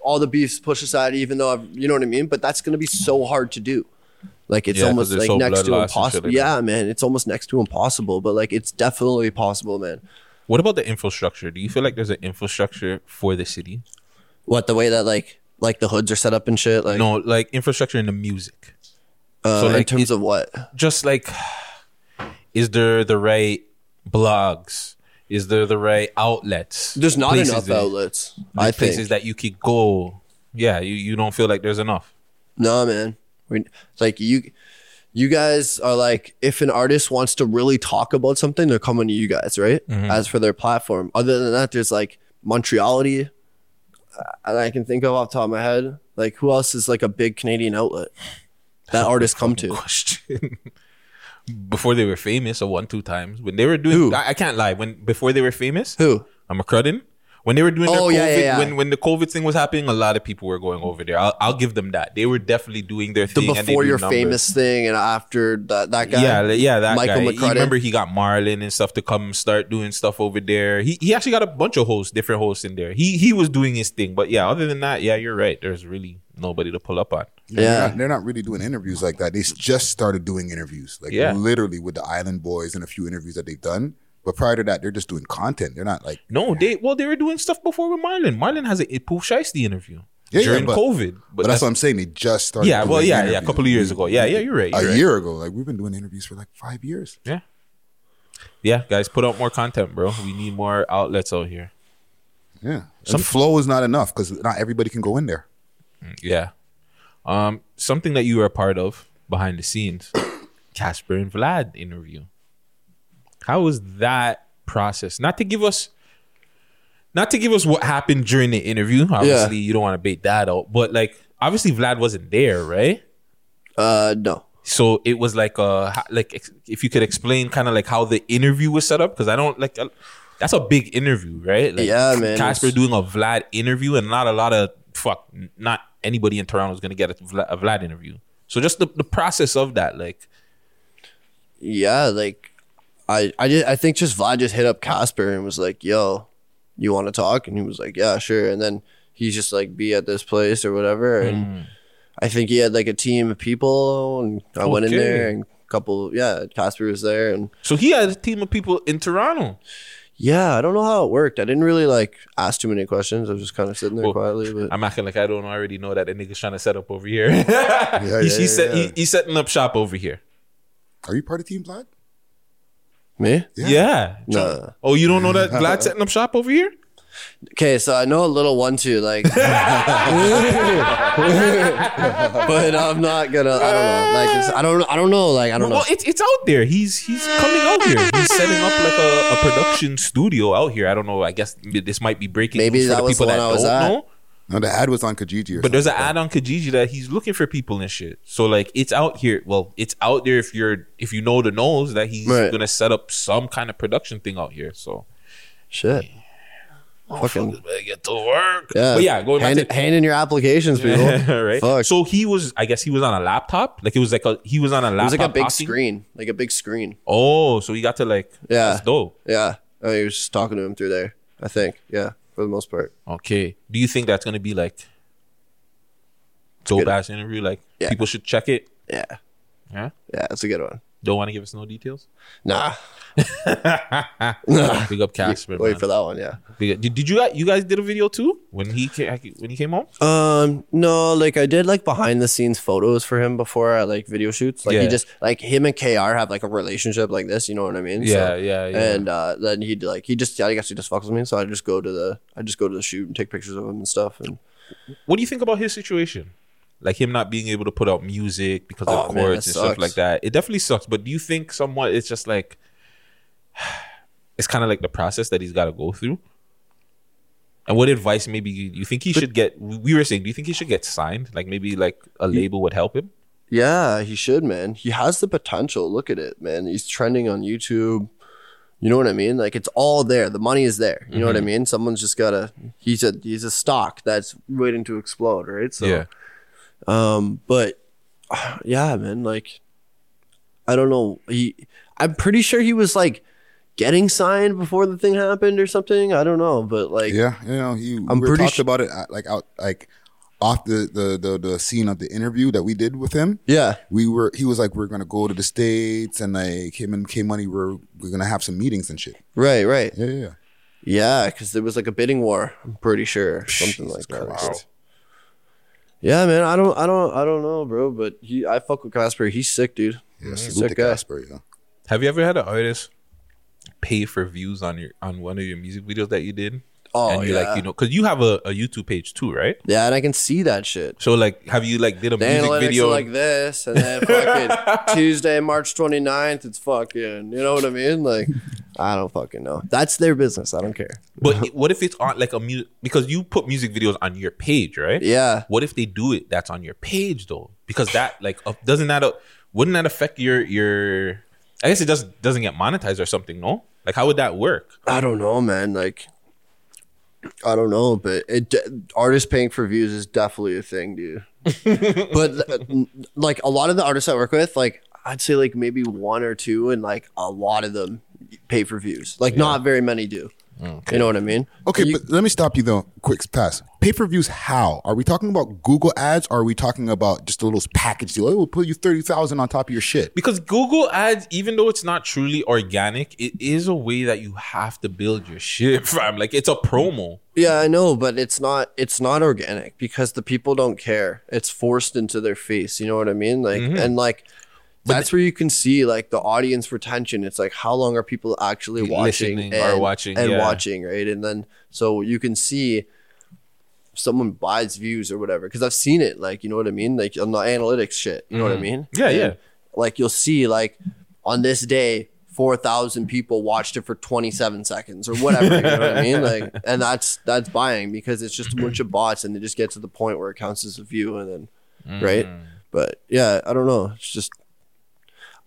all the beefs push aside, even though I've, you know what I mean. But that's gonna be so hard to do. Like it's Yeah, almost like so next to impossible. like yeah, man, it's almost next to impossible. But like it's definitely possible, man. What about the infrastructure? Do you feel like there's an infrastructure for the city? What the way that like like the hoods are set up and shit. Like No, like infrastructure in the music. uh, so, in like, terms of what? Just like, is there the right blogs? Is there the right outlets? There's not Places enough that- outlets. I places think. that you could go. Yeah, you, you don't feel like there's enough. No, man. We, it's like you, you guys are like, if an artist wants to really talk about something, they're coming to you guys, right? Mhm. As for their platform. Other than that, there's like Montreality, uh, and I can think of off the top of my head. Like, who else is like a big Canadian outlet that artists come to? Question. before they were famous, or one two times when they were doing. I, I can't lie. When before they were famous, who? I'm a crudden. When they were doing their Oh, COVID, yeah, yeah, yeah. when when the COVID thing was happening, a lot of people were going over there. I'll, I'll give them that. They were definitely doing their The thing. and they before do your numbers. famous thing and after that that guy. Yeah, yeah, that Michael guy. McCrudden. Remember, he got Marlon and stuff to come start doing stuff over there. He he actually got a bunch of hosts, different hosts in there. He he was doing his thing, but yeah, other than that, yeah, you're right. There's really nobody to pull up on. They're not, they're not really doing interviews like that. They just started doing interviews, like Yeah. literally with the Island Boys and a few interviews that they've done. But prior to that, they're just doing content. They're not like No, they well they were doing stuff before with Marlon. Marlon has a Pooh Shiesty interview Yeah, yeah, during but- COVID. But, that's, what I'm saying. They just started. Yeah, well, doing yeah, yeah, a couple of years ago. Yeah, yeah, you're right, a you're right. year ago, like we've been doing interviews for like five years. Yeah. Yeah, guys, put out more content, bro. We need more outlets out here. Yeah, some flow is not enough because not everybody can go in there. Yeah. Um, something that you were a part of behind the scenes, Casper and Vlad interview. How was that process? Not to give us, not to give us what happened during the interview. Obviously, you don't want to bait that out, but like, obviously, Vlad wasn't there, right? Uh, no. So it was like uh like if you could explain kind of like how the interview was set up because I don't like uh, that's a big interview, right? Like, Yeah, man, Casper doing a Vlad interview and not a lot of fuck, not anybody in Toronto is gonna get a Vlad, a Vlad interview. So just the, the process of that, like yeah, like I I just I think just Vlad just hit up Casper and was like, "Yo, you want to talk?" And he was like, "Yeah, sure." And then he's just like, "Be at this place or whatever." And Mm. I think he had like a team of people, and I went in there and a couple. Yeah, Casper was there, and so he had a team of people in Toronto. Yeah, I don't know how it worked. I didn't really like ask too many questions. I was just kind of sitting there Well, quietly. But I'm acting like I don't already know that the nigga's trying to set up over here. Yeah, he's, yeah, he's, set, yeah. he- he's setting up shop over here. Are you part of Team Vlad? me, Yeah. Nah. Oh, you don't know that Vlad's setting up shop over here? Okay, so I know a little one too, like, but I'm not gonna. I don't know. Like, it's, I don't. I don't know. Like, I don't well, know. it's it's out there. He's he's coming out here. He's setting up like a, a production studio out here. I don't know. I guess this might be breaking Maybe news that was people the that I was don't at. know. No, the ad was on Kijiji. Or But there's an something. ad on Kijiji that he's looking for people and shit. So like it's out here. Well, it's out there if you're if you know the knows that he's Right. gonna set up some kind of production thing out here. So Shit. Fucking better get to work. yeah. But yeah, going back hand, to hand in your applications, people. right. Fuck. So he was. I guess he was on a laptop. Like it was like a he was on a laptop. it laptop. was like a big talking. screen, like a big screen. Oh, so he got to like Yeah. That's dope. Yeah. Oh, he was just talking to him through there. I think. Yeah, for the most part. Okay. Do you think that's gonna be like dope good. ass interview? Like Yeah. people should check it. Yeah. Yeah. Yeah, that's a good one. Don't want to give us no details. Nah. Big up Casper. Wait man. for that one. Yeah. Big Did, did you guys you guys did a video too when he came, when he came home? Um, no, like I did like behind the scenes photos for him before at like video shoots. Like Yeah. he just like him and KR have like a relationship like this, you know what I mean? Yeah, yeah, yeah. And uh then he'd like he just yeah I guess he just fucks with me. So I just go to the I just go to the shoot and take pictures of him and stuff. And What do you think about his situation? Like him not being able to put out music because of Oh, man, courts that and stuff like that. It definitely sucks. But do you think somewhat it's just like it's kind of like the process that he's got to go through? And what advice maybe you, you think he should get? We were saying, do you think he should get signed? Like maybe like a label would help him. yeah, he should, man. He has the potential. Look at it, man. He's trending on YouTube. You know what I mean? Like it's all there. The money is there. You know what I Mhm. mean? Someone's just gotta. He's a he's a stock that's waiting to explode, right? So, Yeah. Um, but yeah, man. Like, I don't know. He, I'm pretty sure he was like, getting signed before the thing happened or something. I don't know, but like, Yeah, you know, he. I'm we pretty talked su- about it uh, like out like off the, the the the scene of the interview that we did with him. yeah, We were. He was like, we're gonna go to the states, and like him and K Money were we're gonna have some meetings and shit. right, right, Yeah, yeah. yeah. yeah, because there was like a bidding war. I'm pretty sure something Jesus like that. Christ. Yeah, man, I don't, I don't, I don't know, bro, but he, I fuck with Casper. He's sick, dude. Yeah, He's a salute to sick guy. Casper. Yeah. Have you ever had an artist pay for views on your on one of your music videos that you did? Oh, and you yeah. like you know because you have a, a YouTube page too, right? Yeah, and I can see that shit. So like, have you like did a The music video? like this, and then fucking Tuesday, March 29th, it's fucking, you know what I mean? Like, I don't fucking know. That's their business. I don't care. but what if it's on like a music because you put music videos on your page, right? Yeah. What if they do it that's on your page though? Because that like uh, doesn't that uh, wouldn't that affect your your? I guess it just doesn't get monetized or something. No, like how would that work? I don't know, man. Like, I don't know, but it artists paying for views is definitely a thing, dude. but uh, like a lot of the artists I work with, like I'd say like maybe one or two, and like a lot of them pay for views. Like not very many do. You know what I mean? Okay, You- but let me stop you though. Quick pass. Pay per views. How are we talking about Google ads? Or are we talking about just a little package deal? Oh, we'll put you thirty thousand on top of your shit. Because Google Ads, even though it's not truly organic, it is a way that you have to build your shit, fam. Like it's a promo. Yeah, I know, but it's not it's not organic because the people don't care. It's forced into their face. You know what I mean? Like Mm-hmm. and like that's where you can see like the audience retention. It's like how long are people actually watching and, or watching, and yeah. watching, right? And then so you can see someone buys views or whatever because I've seen it. Like you know what I mean? Like on the analytics shit. You know what I mean? Mm-hmm. Yeah, yeah. Like you'll see like on this day. 4,000 people watched it for 27 seconds or whatever. You know what I mean? Like, and that's, that's buying because it's just a bunch of bots and they just get to the point where it counts as a view and then, right? Mm. But yeah, I don't know. It's just,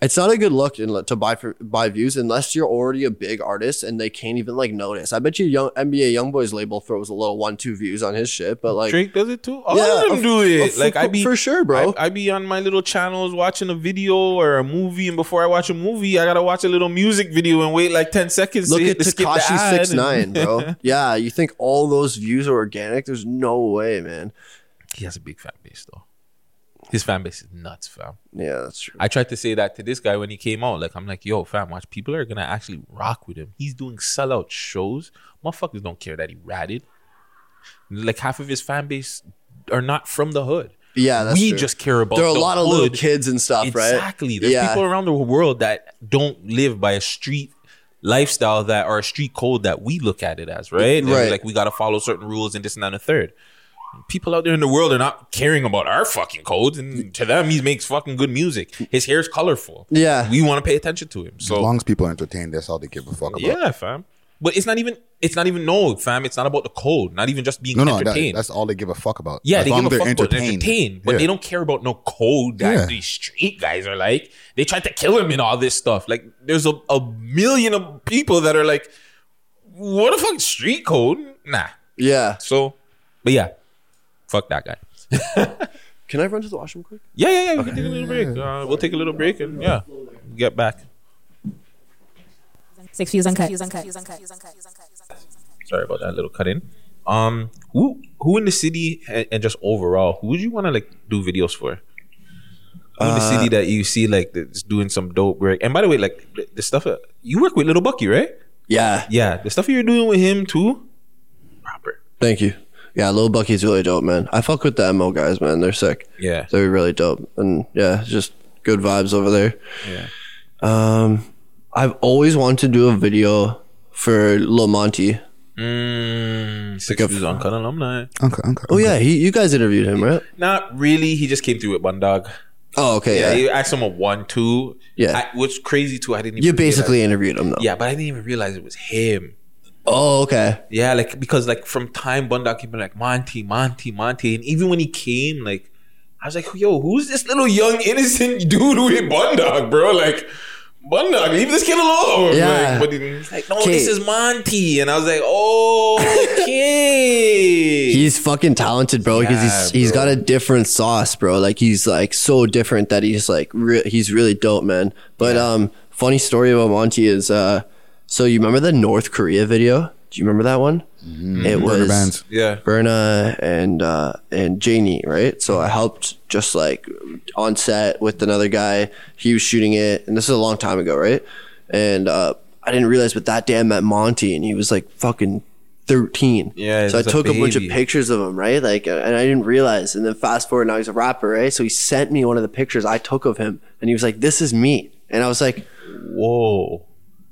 it's not a good look in, to buy for buy views unless you're already a big artist and they can't even like notice. I bet you young NBA YoungBoy's label throws a little one two views on his shit, but like Drake does it too. All Yeah, of them do it. like I be for sure, bro. I, I be on my little channels watching a video or a movie, and before I watch a movie, I gotta watch a little music video and wait like ten seconds. look to, at to skip the Tekashi six nine, bro. yeah, you think all those views are organic? There's no way, man. he has a big fan base though. His fan base is nuts, fam. Yeah, that's true. I tried to say that to this guy when he came out. Like I'm like, yo, fam, watch. People are gonna actually rock with him. He's doing sellout shows. Motherfuckers don't care that he ratted. Like half of his fan base are not from the hood. Yeah, that's we true. just care about. There are a the lot of little hood. kids and stuff, right? Exactly. There's Yeah. people around the world that don't live by a street lifestyle that or a street code that we look at it as, right? Right. Like we got to follow certain rules and this and that and the third. People out there in the world are not caring about our fucking codes, and to them, he makes fucking good music. His hair's colorful. Yeah. we want to pay attention to him. As So long as people are entertained, that's all they give a fuck about. yeah, fam. But it's not even. It's not even no, fam. It's not about the code. Not even just being No, no, that, entertained. that's all they give a fuck about. Yeah, as they long give as a they're fuck about entertained, but Yeah. they don't care about no code that Yeah. these street guys are like. They tried to kill him and all this stuff. Like, there's a, a million of people that are like, "What the fuck street code?" Nah. Yeah. So, but yeah, fuck that guy. Can I run to the washroom quick? Yeah, yeah, yeah. We can take a little break. Uh, we'll take a little break and yeah, get back. Six views uncut. Sorry about that little cut in. Um, who who in the city and, and just overall, who would you want to like do videos for? Who in the city that you see like that's doing some dope work? And by the way, like the, the stuff uh, you work with Little Bucky, right? Yeah. Yeah, the stuff you're doing with him too. Proper. Thank you. Yeah, Lil Bucky's really dope, man. I fuck with the MO guys, man. They're sick. Yeah. They're really dope. And yeah, just good vibes over there. Yeah. Um I've always wanted to do a video for Lil Monty. Mm, six Like a- views on Cut alumni. Okay, okay. Oh yeah, he you guys interviewed him, right? Not really. He just came through with Bundog. Oh, okay, Yeah, yeah. he asked him a one two. Yeah. I, what's crazy too, I didn't. Even You basically realize- interviewed him though. Yeah, but I didn't even realize it was him. Oh, okay. Yeah, like because like from time Bundog kept being like Monty, Monty, Monty, and even when he came, like I was like, yo, who's this little young innocent dude with Bundog, bro? Like. Bundog, leave this kid alone. Yeah. Like, but he's like, no, this is Monty. And I was like, oh, okay. He's fucking talented, bro. Because Yeah, he's he's bro. got a different sauce, bro. Like he's like so different that he's like re- he's really dope, man. But um, funny story about Monty is uh, so you remember the North Korea video? Do you remember that one? It Burner was bands. Yeah. Burna and uh, and Janie, right? So I helped just like on set with another guy. He was shooting it, and this is a long time ago, right? And uh, I didn't realize, but that day I met Monty, and he was like fucking thirteen. Yeah, So I he's a took a, bunch of pictures of him, right? Like, uh, and I didn't realize. And then fast forward, now he's a rapper, right? So he sent me one of the pictures I took of him, and he was like, "This is me," and I was like, Whoa.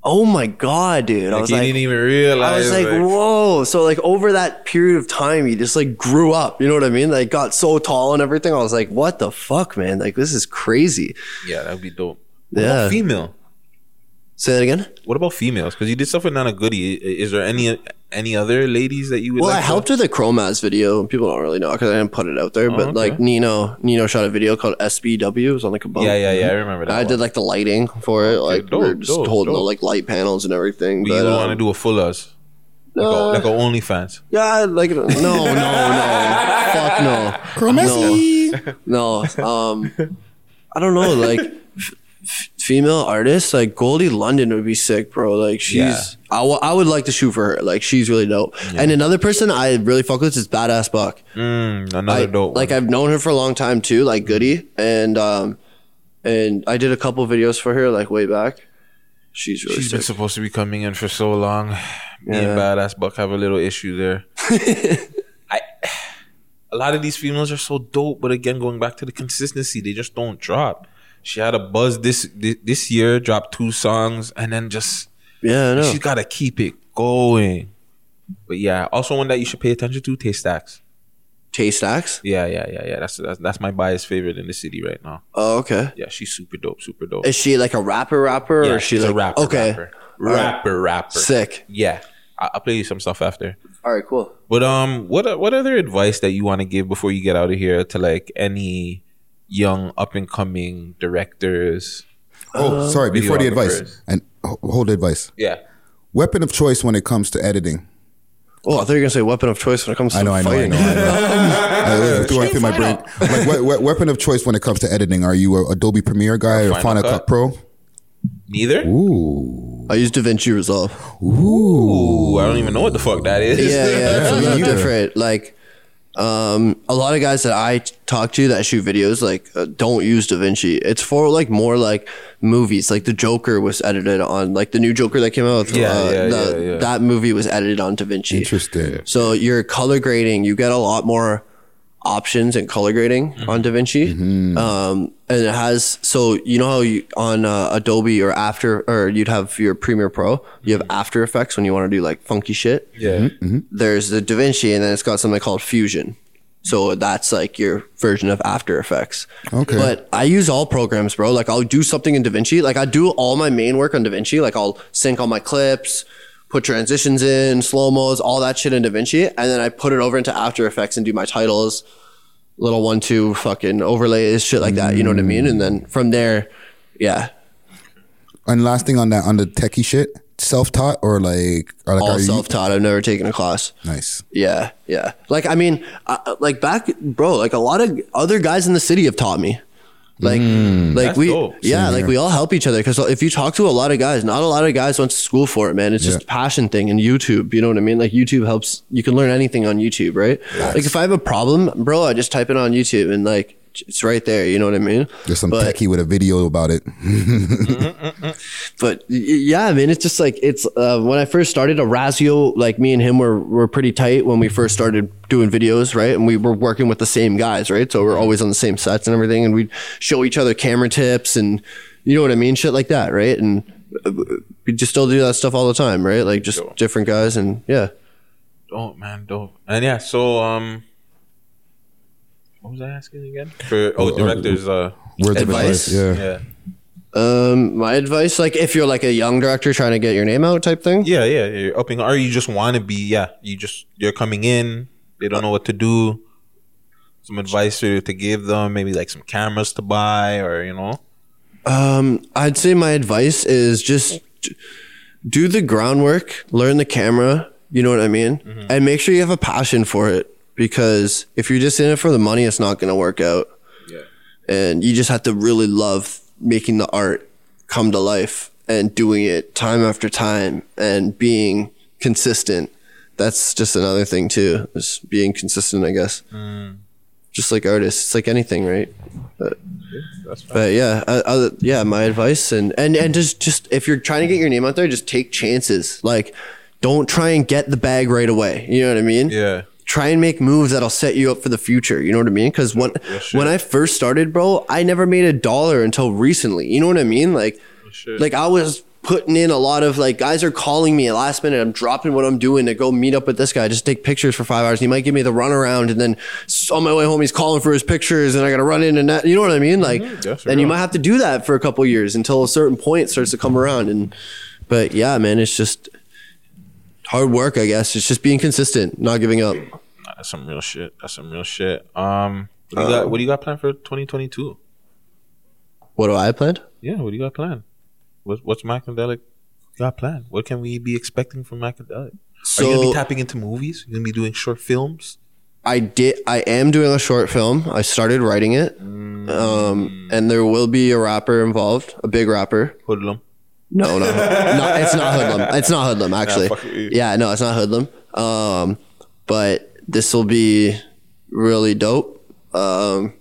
"Oh my god, dude!" I was he like, didn't even realize. I was like, whoa. So like over that period of time, he just like grew up. You know what I mean? Like got so tall and everything. I was like, what the fuck, man? Like this is crazy. yeah, that'd be dope. Yeah. female? Say that again. What about females? Because you did stuff with Nana Goody. Is there any any other ladies that you would? Well, like I to- helped with the Chromaz video. People don't really know because I didn't put it out there. Oh, but okay. like Nino, Nino shot a video called SBW. It was on like a boat. Yeah, yeah, yeah. I remember that. I did like the lighting for it. Like we were just dope, holding the like light panels and everything. But you But, don't um, want to do a full us. Like, a, uh, like a OnlyFans. Yeah, I like no, no, no, fuck no, Chromessy. no, no. Um, I don't know, like f- f- female artists, like Goldie London would be sick, bro. Like she's, Yeah. I I would like to shoot for her. Like she's really dope. And another person I really fuck with is Badass Buck. Mm, another I, dope. like one. I've known her for a long time too, like Goody, and um, and I did a couple videos for her like way back. She's really She's been supposed to be coming in for so long. Me Yeah. and Badass Buck have a little issue there. I, a lot of these females are so dope, but again, going back to the consistency, they just don't drop. She had a buzz this this, year, dropped two songs, and then just Yeah, I know. she's got to keep it going. But yeah, also one that you should pay attention to, Tay Stacks. Tay Stacks. Yeah, yeah, yeah, yeah. That's that's, that's my bias favorite in the city right now. Oh, okay. Yeah, she's super dope, super dope. Is she like a rapper, rapper, yeah, or is she she's like a rapper, Okay, rapper, right. rapper, rapper. Sick. Yeah, I- I'll play you some stuff after. All right, cool. But um, what what other advice that you want to give before you get out of here to like any young up and coming directors? Oh, uh, sorry. Before the advice and ho- hold advice. Yeah. Weapon of choice when it comes to editing. Oh, I thought you were gonna say weapon of choice when it comes to I know, I know, I know, I know. I was going through my brain. Like, we- we- weapon of choice when it comes to editing. Are you a Adobe Premiere guy or Final Final Cut? Cut Pro? Neither. Ooh, I use DaVinci Resolve. Ooh, I don't even know what the fuck that is. Yeah, yeah, it's a me little different. Like, um, a lot of guys that I talk to that shoot videos like uh, don't use DaVinci. It's for like more like movies. Like the Joker was edited on like the new Joker that came out. With, Yeah, uh, yeah, the- yeah, yeah. That movie was edited on DaVinci. interesting. So your color grading, you get a lot more options and color grading Mm-hmm. on DaVinci. Um, and it has so you know how you on uh, Adobe or After or you'd have your Premiere Pro, you have After Effects when you want to do like funky shit. Yeah. There's the DaVinci, and then it's got something called Fusion. So that's like your version of After Effects. Okay. But I use all programs, bro. Like I'll do something in DaVinci. Like I do all my main work on DaVinci. Like I'll sync all my clips, put transitions in, slow mos, all that shit in DaVinci, and then I put it over into After Effects and do my titles, little one two fucking overlays, shit like that. You know what I mean? And then from there, yeah, And last thing on that, on the techie shit, self taught or like, or like all self taught. I've never taken a class. Nice. Yeah, yeah. Like I mean, uh, like back, bro. Like a lot of other guys in the city have taught me. Like, mm. like we, dope. yeah, Same like here. we all help each other. Because if you talk to a lot of guys, not a lot of guys went to school for it, man. It's just Yeah. a passion thing. And YouTube, you know what I mean? Like YouTube helps. You can learn anything on YouTube, right? Like if I have a problem, bro, I just type it on YouTube and like it's right there. You know what I mean? There's some But- techie with a video about it. but yeah, I mean, it's just like it's uh, when I first started. a Orazio, like me and him were were pretty tight when we first started doing videos, right? And we were working with the same guys, right? So we're always on the same sets and everything, and we'd show each other camera tips and you know what I mean, shit like that, right? And uh, we just still do that stuff all the time, right? Like just different guys, and yeah. Dope, man, dope. And yeah, so um, what was I asking again? For oh, directors. Uh, Words Advice? of advice. Yeah. yeah, Um, my advice, like if you're like a young director trying to get your name out, type thing. yeah, yeah. You're upping, or you just want to be. Yeah, you just you're coming in. They don't know what to do. Some advice to, to give them, maybe like some cameras to buy, or you know. Um, I'd say my advice is just do the groundwork, learn the camera, you know what I mean? And make sure you have a passion for it because if you're just in it for the money, it's not going to work out. Yeah. And you just have to really love making the art come to life. and doing it time after time and being consistent. That's just another thing too. Is being consistent, I guess. Just like artists, it's like anything, right? But, but yeah, uh, yeah. My advice and and and just just if you're trying to get your name out there, just take chances. Like, don't try and get the bag right away. You know what I mean? Yeah. Try and make moves that'll set you up for the future. You know what I mean? Because when when I first started, bro, I never made a dollar until recently. You know what I mean? Like, like I was putting in a lot of like guys are calling me at last minute. I'm dropping what I'm doing to go meet up with this guy, just take pictures for five hours. He might give me the runaround, and then on my way home, he's calling for his pictures, and I got to run in and that. You know what I mean? Like, That's and you might have to do that for a couple years until a certain point starts to come around. And but yeah, man, it's just hard work. I guess it's just being consistent, not giving up. Nah, That's some real shit. That's some real shit. Um, what do you got? What do you got planned for 2022? What do I planned? Yeah, what do you got planned? What, what's Macadelic got planned? What can we be expecting from Macadelic? Are you gonna be tapping into movies? You gonna be doing short films? I did. I am doing a short film. I started writing it, um, and there will be a rapper involved, a big rapper. Hoodlum. No, no, no it's not hoodlum. It's not hoodlum. Actually, you. yeah, no, it's not hoodlum. Um, but this will be really dope. Um,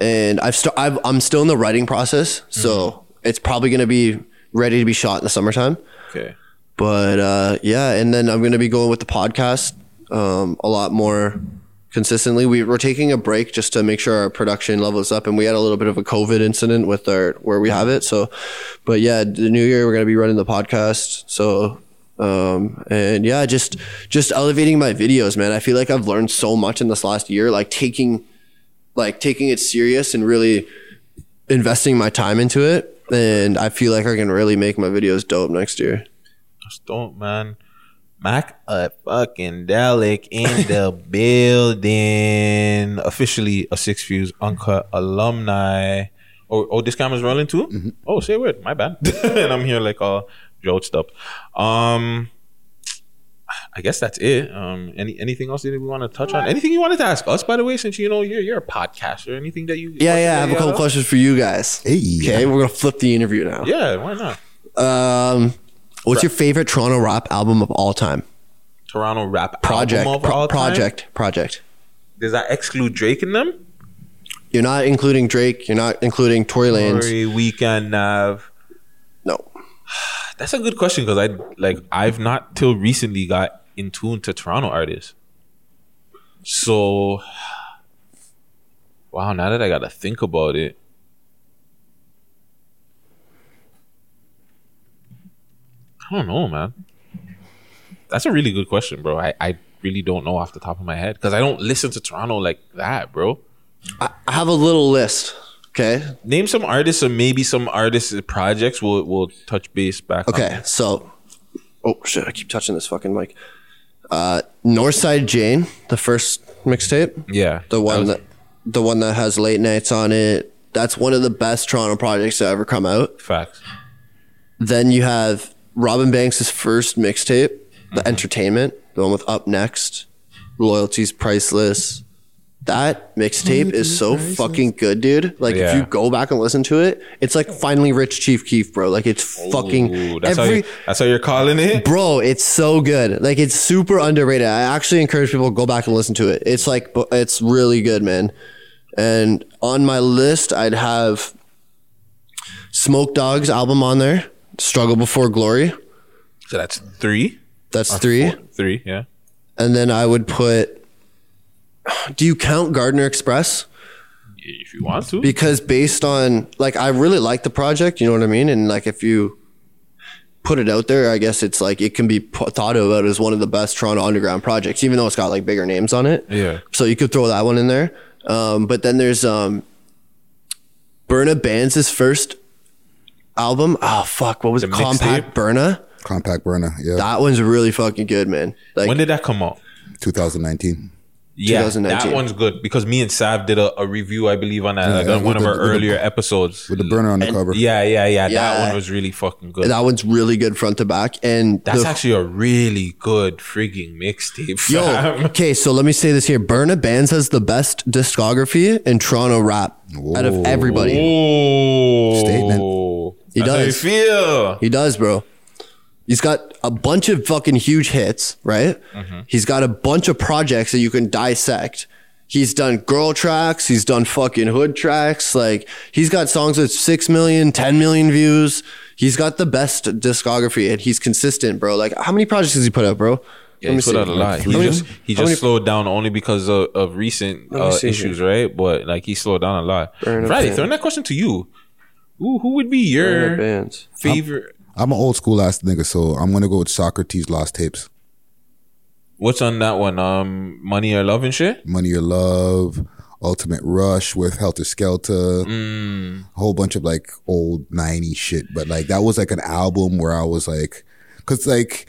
and I've st- I've, I'm still in the writing process, so it's probably gonna be ready to be shot in the summertime. Okay. But uh, yeah, and then I'm going to be going with the podcast um, a lot more consistently. We, we're taking a break just to make sure our production levels up, and we had a little bit of a COVID incident with our where we have it. So, but yeah, the new year we're to be running the podcast. So. Um, and yeah, just, just elevating my videos, man. I feel like I've learned so much in this last year, like taking, like taking it serious and really investing my time into it. And I feel like I can really make my videos dope next year. Just don't, man. Mac a fucking Dalek in the building. Officially a Six Views Uncut alumni. Oh, oh, this camera's rolling too? Oh, say a word. My bad. and I'm here like all joked up. Um, I guess that's it. Um, any anything else that we want to touch on? Anything you wanted to ask us, by the way, since you know you're you're a podcaster. Anything that you? Yeah, yeah. I have a couple questions for you guys. Okay, we're gonna flip the interview now. Yeah, why not? Um, what's your favorite Toronto rap album of all time? Toronto rap Project. album of Pro- all time? project. Project. Does that exclude Drake in them? You're not including Drake. You're not including Tory Lanez. Tory, Weeknd, Nav. No. That's a good question because I like I've not till recently got in tune to Toronto artists. So, wow. Now that I got to think about it, I don't know, man. That's a really good question, bro. I, I really don't know off the top of my head because I don't listen to Toronto like that, bro. I have a little list. Okay. Name some artists or maybe some artists' projects. We'll we'll touch base back. on. Okay. So, oh shit! I keep touching this fucking mic. Uh, Northside Jane, the first mixtape. Yeah, The one was- that, the one that has late nights on it. That's one of the best Toronto projects to ever come out. Facts. Then you have Robin Banks' first mixtape, Mm-hmm. The Entertainment, the one with Up Next, Loyalty's Priceless. That mixtape is so fucking good, dude. Like Yeah. if you go back and listen to it, it's like finally Rich Chief Keef, bro. Like it's fucking Ooh, that's, how every you, that's how you're calling it. bro. It's so good. Like it's super underrated. I actually encourage people to go back and listen to it. It's like it's really good, man. And on my list, I'd have Smoke Dawg's album on there. Struggle Before Glory. So that's three. That's Or three. four- Three. Yeah. And then I would put. Do you count Gardner Express? If you want to. Because based on like, I really like the project. You know what I mean? And like, if you put it out there, I guess it's like it can be pu- thought about as one of the best Toronto underground projects, even though it's got like bigger names on it. Yeah. So you could throw that one in there. Um, but then there's um, Burna Bandz' first album. Oh fuck, what was The it? Compact mixtape? Burna. Compact Burner, yeah. That one's really fucking good, man. Like when did that come out? 2019. Yeah, 2019. that one's good because me and Sav did a, a review, I believe, on that Yeah, like, yeah, on one with of our with the- earlier episodes. With the burner on the cover. Yeah, yeah, yeah, That one was really fucking good. that one's really good front to back. And That's the- actually a really good frigging mixtape. Yo, okay, so let me say this here. Burna Bandz has the best discography in Toronto rap out of everybody. Oh, Statement. He That's how you does. feel. He does, bro. He's got a bunch of fucking huge hits, right? Mm-hmm. He's got a bunch of projects that you can dissect. He's done girl tracks. He's done fucking hood tracks. Like he's got songs with 6 million, 10 million views. He's got the best discography and he's consistent, bro. Like how many projects has he put out, bro? Yeah, he put out a lot. He many- just he just many- slowed down only because of, of recent uh, issues, here. right? But like he slowed down a lot. Burn Up Friday, Band. throwing that question to you. Who who would be your bands. favorite? I'm an old school ass nigga, so I'm gonna go with Saukrates Lost Tapes. What's on that one? Um, money or love and shit. Money or Love, Ultimate Rush with Heltah Skeltah, Mm. a whole bunch of like old 90s shit. But like that was like an album where I was like, cause like,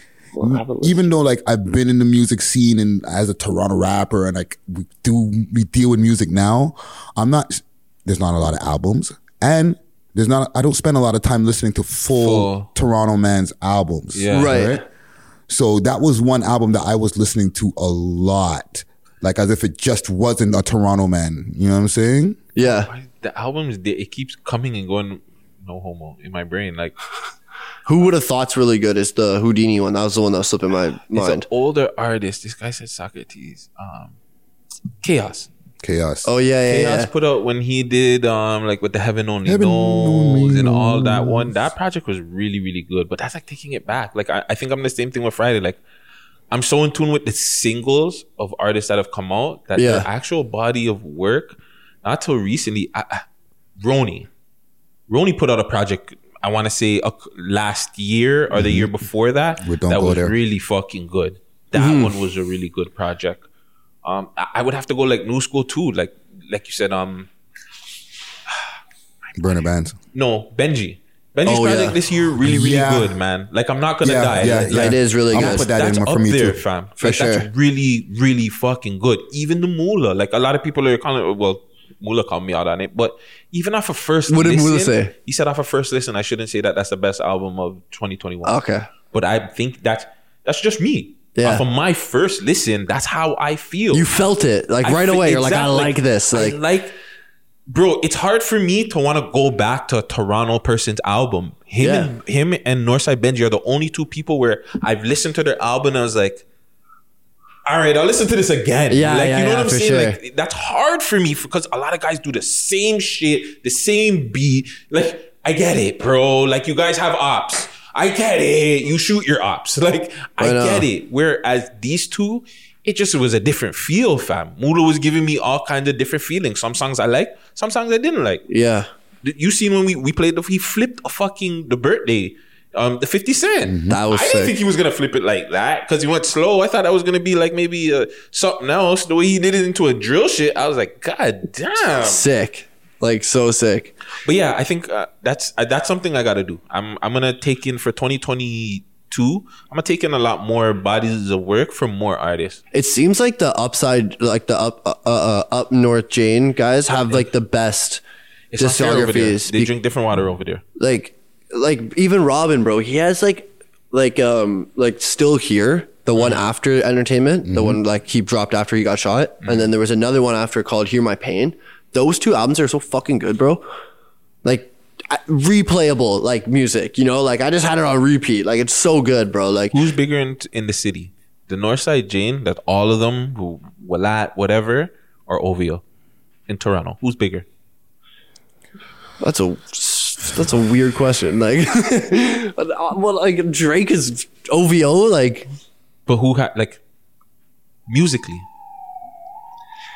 even though like I've been in the music scene and as a Toronto rapper and like we do, we deal with music now, I'm not, there's not a lot of albums and there's not, I don't spend a lot of time listening to full, Full. Toronto man's albums. Yeah. Right. So that was one album that I was listening to a lot. Like as if it just wasn't a Toronto man. You know what I'm saying? Yeah. The albums it keeps coming and going. No homo in my brain. Like Who would have thought's really good is the Houdini one. That was the one that was slipping my it's an mind. older artist. This guy said Saukrates. Um, Chaos. Chaos. Oh yeah, yeah, Chaos yeah. put out when he did um like with the heaven only Heaven knows Only and all that one. That project was really really good. But that's like taking it back. Like I, I think I'm the same thing with Friday. Like I'm so in tune with the singles of artists that have come out that Yeah. their actual body of work. Not till recently, I, I, Roni, Roni put out a project. I want to say uh, last year or the year before that. Mm-hmm. Don't that Go was There. really fucking good. That Mm-hmm. one was a really good project. Um, I, I would have to go like new school too. Like like you said, um, Burna Bandz. no Benji. Benji's Oh, project yeah. this year really really Yeah. good, man. Like I'm not gonna Yeah, die. yeah, Like, yeah. It is really I'm good. gonna put that that's in up for me there, too. fam. For like, sure. That's really, really fucking good. Even the Mula, like a lot of people are calling. It, Well, Mula called me out on it, but even off a first, What did Mula listen, say? He said off a first listen, I shouldn't say that that's the best album of 2021. Okay. but I think that that's just me. Yeah. Of my first listen, that's how I feel. You felt it like I right away. You're like, I like this. I Like, like, bro. It's hard for me to want to go back to a Toronto person's album. Him Yeah. and him and Northside Benji are the only two people where I've listened to their album and I was like, all right, I'll listen to this again. Yeah, like yeah, you know yeah, what I'm saying? sure. Like that's hard for me because a lot of guys do the same shit, the same beat. Like I get it, bro. Like you guys have ops. I get it. You shoot your ops. Like I, I get it. Whereas these two, it just was a different feel, fam. Mula was giving me all kinds of different feelings. Some songs I liked, some songs I didn't like. yeah. You seen when we, we played the he flipped a fucking the birthday, um, the 50 cent. That was I didn't think he was gonna flip it like that because he went slow. I thought that was gonna be like maybe uh, something else. The way he did it into a drill shit, I was like, God damn. Sick. Like so sick. But yeah, I think uh, that's uh, that's something I got to do. I'm I'm gonna take in for 2022. I'm gonna take in a lot more bodies of work from more artists. It seems like the upside, like the up, uh, uh, up north Jane guys have like the best It's not fair over there. discographies. They drink different water over there. like, like even Robin, bro, he has like, like, um, like still here. The one Mm-hmm. after Entertainment, the one like he dropped after he got shot, Mm-hmm. and then there was another one after called Hear My Pain. Those two albums are so fucking good, bro. Like replayable, like music. You know, like I just had it on repeat. Like it's so good, bro. Like Who's bigger in, in the city? The Northside Jane, that all of them, who Walat, whatever, or OVO in Toronto? Who's bigger? That's a that's a weird question. Like, uh, well, like Drake is OVO. Like, But who had like musically?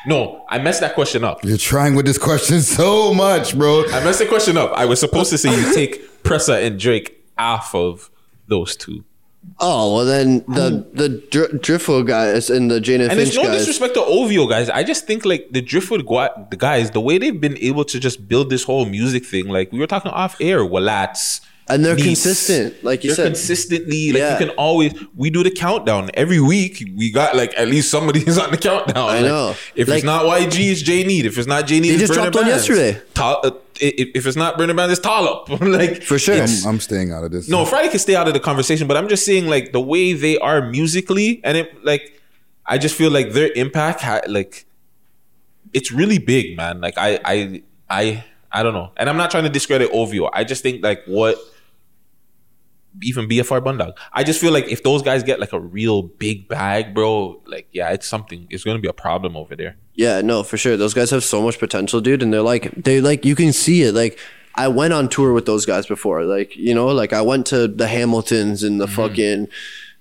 No, I messed that question up. You're trying with this question so much, bro. I messed the question up. I was supposed to say you take Pressa and Drake off of those two. oh well, then the hmm. the Dr- Driftwood guys and the Jane and, And Finch it's no guys. disrespect to OVO guys. I just think like the Driftwood gua- the guys, the way they've been able to just build this whole music thing, like we were talking off air, Walats. And they're Neats. consistent, like you they're said. consistently like Yeah. you can always we do the countdown every week. We got like at least somebody's on the countdown. I Like, know. If Like- it's not YG, it's J Need. If it's not J Need, They just Burner dropped one Bands. yesterday. Ta- uh, if if it's not Burner Band, it's Tall Up. like For sure. I'm, I'm staying out of this. no, Friday can stay out of the conversation, but I'm just saying like the way they are musically, and it like I just feel like their impact, ha- like it's really big, man. Like I I I I don't know. And I'm not trying to discredit OVO. I just think like what even BFR Bundog. I just feel like if those guys get like a real big bag, bro, like yeah, it's something. It's gonna be a problem over there. Yeah, no, for sure. Those guys have so much potential, dude, and they're like they like you can see it. Like I went on tour with those guys before. Like, you know, like I went to the Hamiltons and the fucking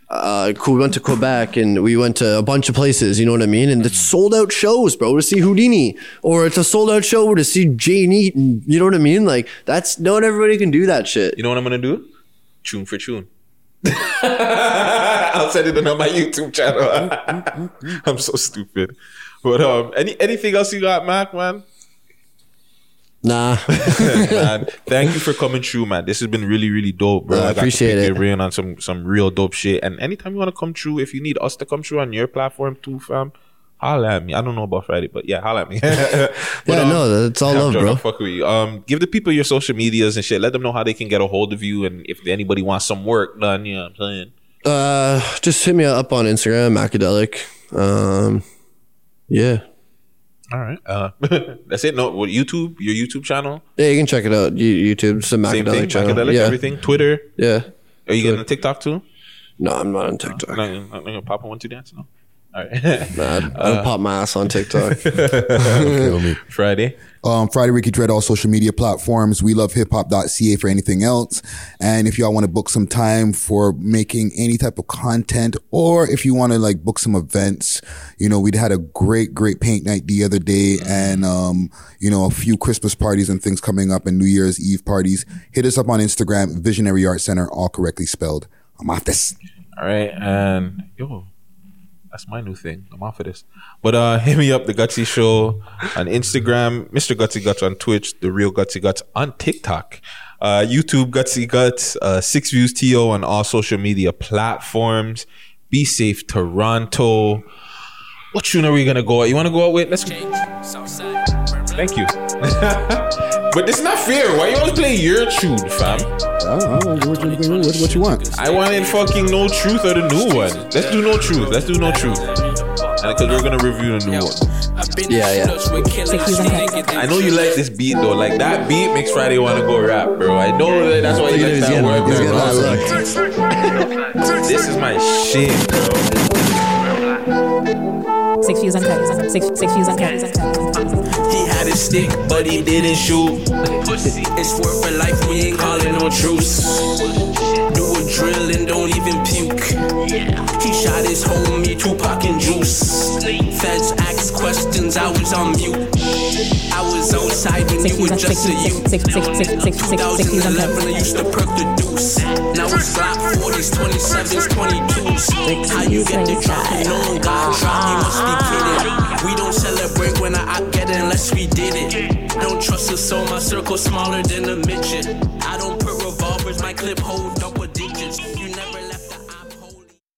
uh we went to Quebec and we went to a bunch of places, you know what I mean? And it's sold out shows, bro, to see Houdini. Or it's a sold out show to see Jane Eaton. You know what I mean? Like that's not everybody can do that shit. You know what I'm gonna do? Tune for tune. I'll send it on my YouTube channel. I'm so stupid. But um, any anything else you got, Mac, man? Nah. man, thank you for coming through, man. This has been really, really dope, bro. Yeah, I appreciate pick it. your brain on some some real dope shit. And anytime you want to come through, if you need us to come through on your platform too, fam, holla at me. I don't know about Friday, but yeah, holla at me. But, Yeah, um, no, that's all I'm love, bro. Fuck with you. Um, give the people your social medias and shit. Let them know how they can get a hold of you, and if anybody wants some work done, you know what I'm saying. Uh just hit me up on Instagram, Macadelic. Um yeah. All right. Uh, that's it. No, what YouTube? Your YouTube channel? Yeah, you can check it out. You- YouTube, some a Same Macadelic thing. channel. Macadelic, yeah. everything. Twitter. Yeah. Are you getting a TikTok too? No, I'm not on TikTok. Not, not, not gonna pop one two dance. No. All right. Uh, I don't pop my ass on TikTok. Kill me. Friday. Um, Friday Ricky Dread, all social media platforms. We love hiphop.ca for anything else. And if y'all want to book some time for making any type of content, or if you want to like book some events, you know, we'd had a great, great paint night the other day and, um, you know, a few Christmas parties and things coming up and New Year's Eve parties. Hit us up on Instagram, Visionary Art Center, all correctly spelled. I'm off this. All right, and yo, that's my new thing. I'm off of this. But uh hit me up, the Gutsy Show on Instagram, Mr. Gutsy Guts on Twitch, the real Gutsy Guts on TikTok, uh, YouTube Gutsy Guts, uh, Six Views To on all social media platforms. Be safe, Toronto. What tune are we gonna go out? You wanna go out with? Let's Thank you. but this is not fair. Why you always play your tune, fam? I don't know. What, what, what you want? I wanted fucking No Truth or the new one. Let's do No Truth. Let's do No Truth. And because we're gonna review the new one. Yeah, yeah. I know you like this beat though. Like that beat makes Friday wanna go rap, bro. I know that that's why you like that word, He's bro. getting that look. This is my shit, bro. Six views uncut. Six six views uncut. He had a stick, but he didn't shoot. It's worth a life, we ain't calling no truce. Do a drill and don't even puke. He shot his homie, Tupac and Juice. Feds asked questions, I was on mute. I was outside when you were just a youth. six six six six six six views 2011, I used to perk the deuce. Now it's Glock 40s, 27s, 22s. How you get the drop no one got drop? You must be kidding. We don't celebrate when I get it unless we did it. Don't trust us, so my circle smaller than a midget. I don't put revolvers, my clip hold double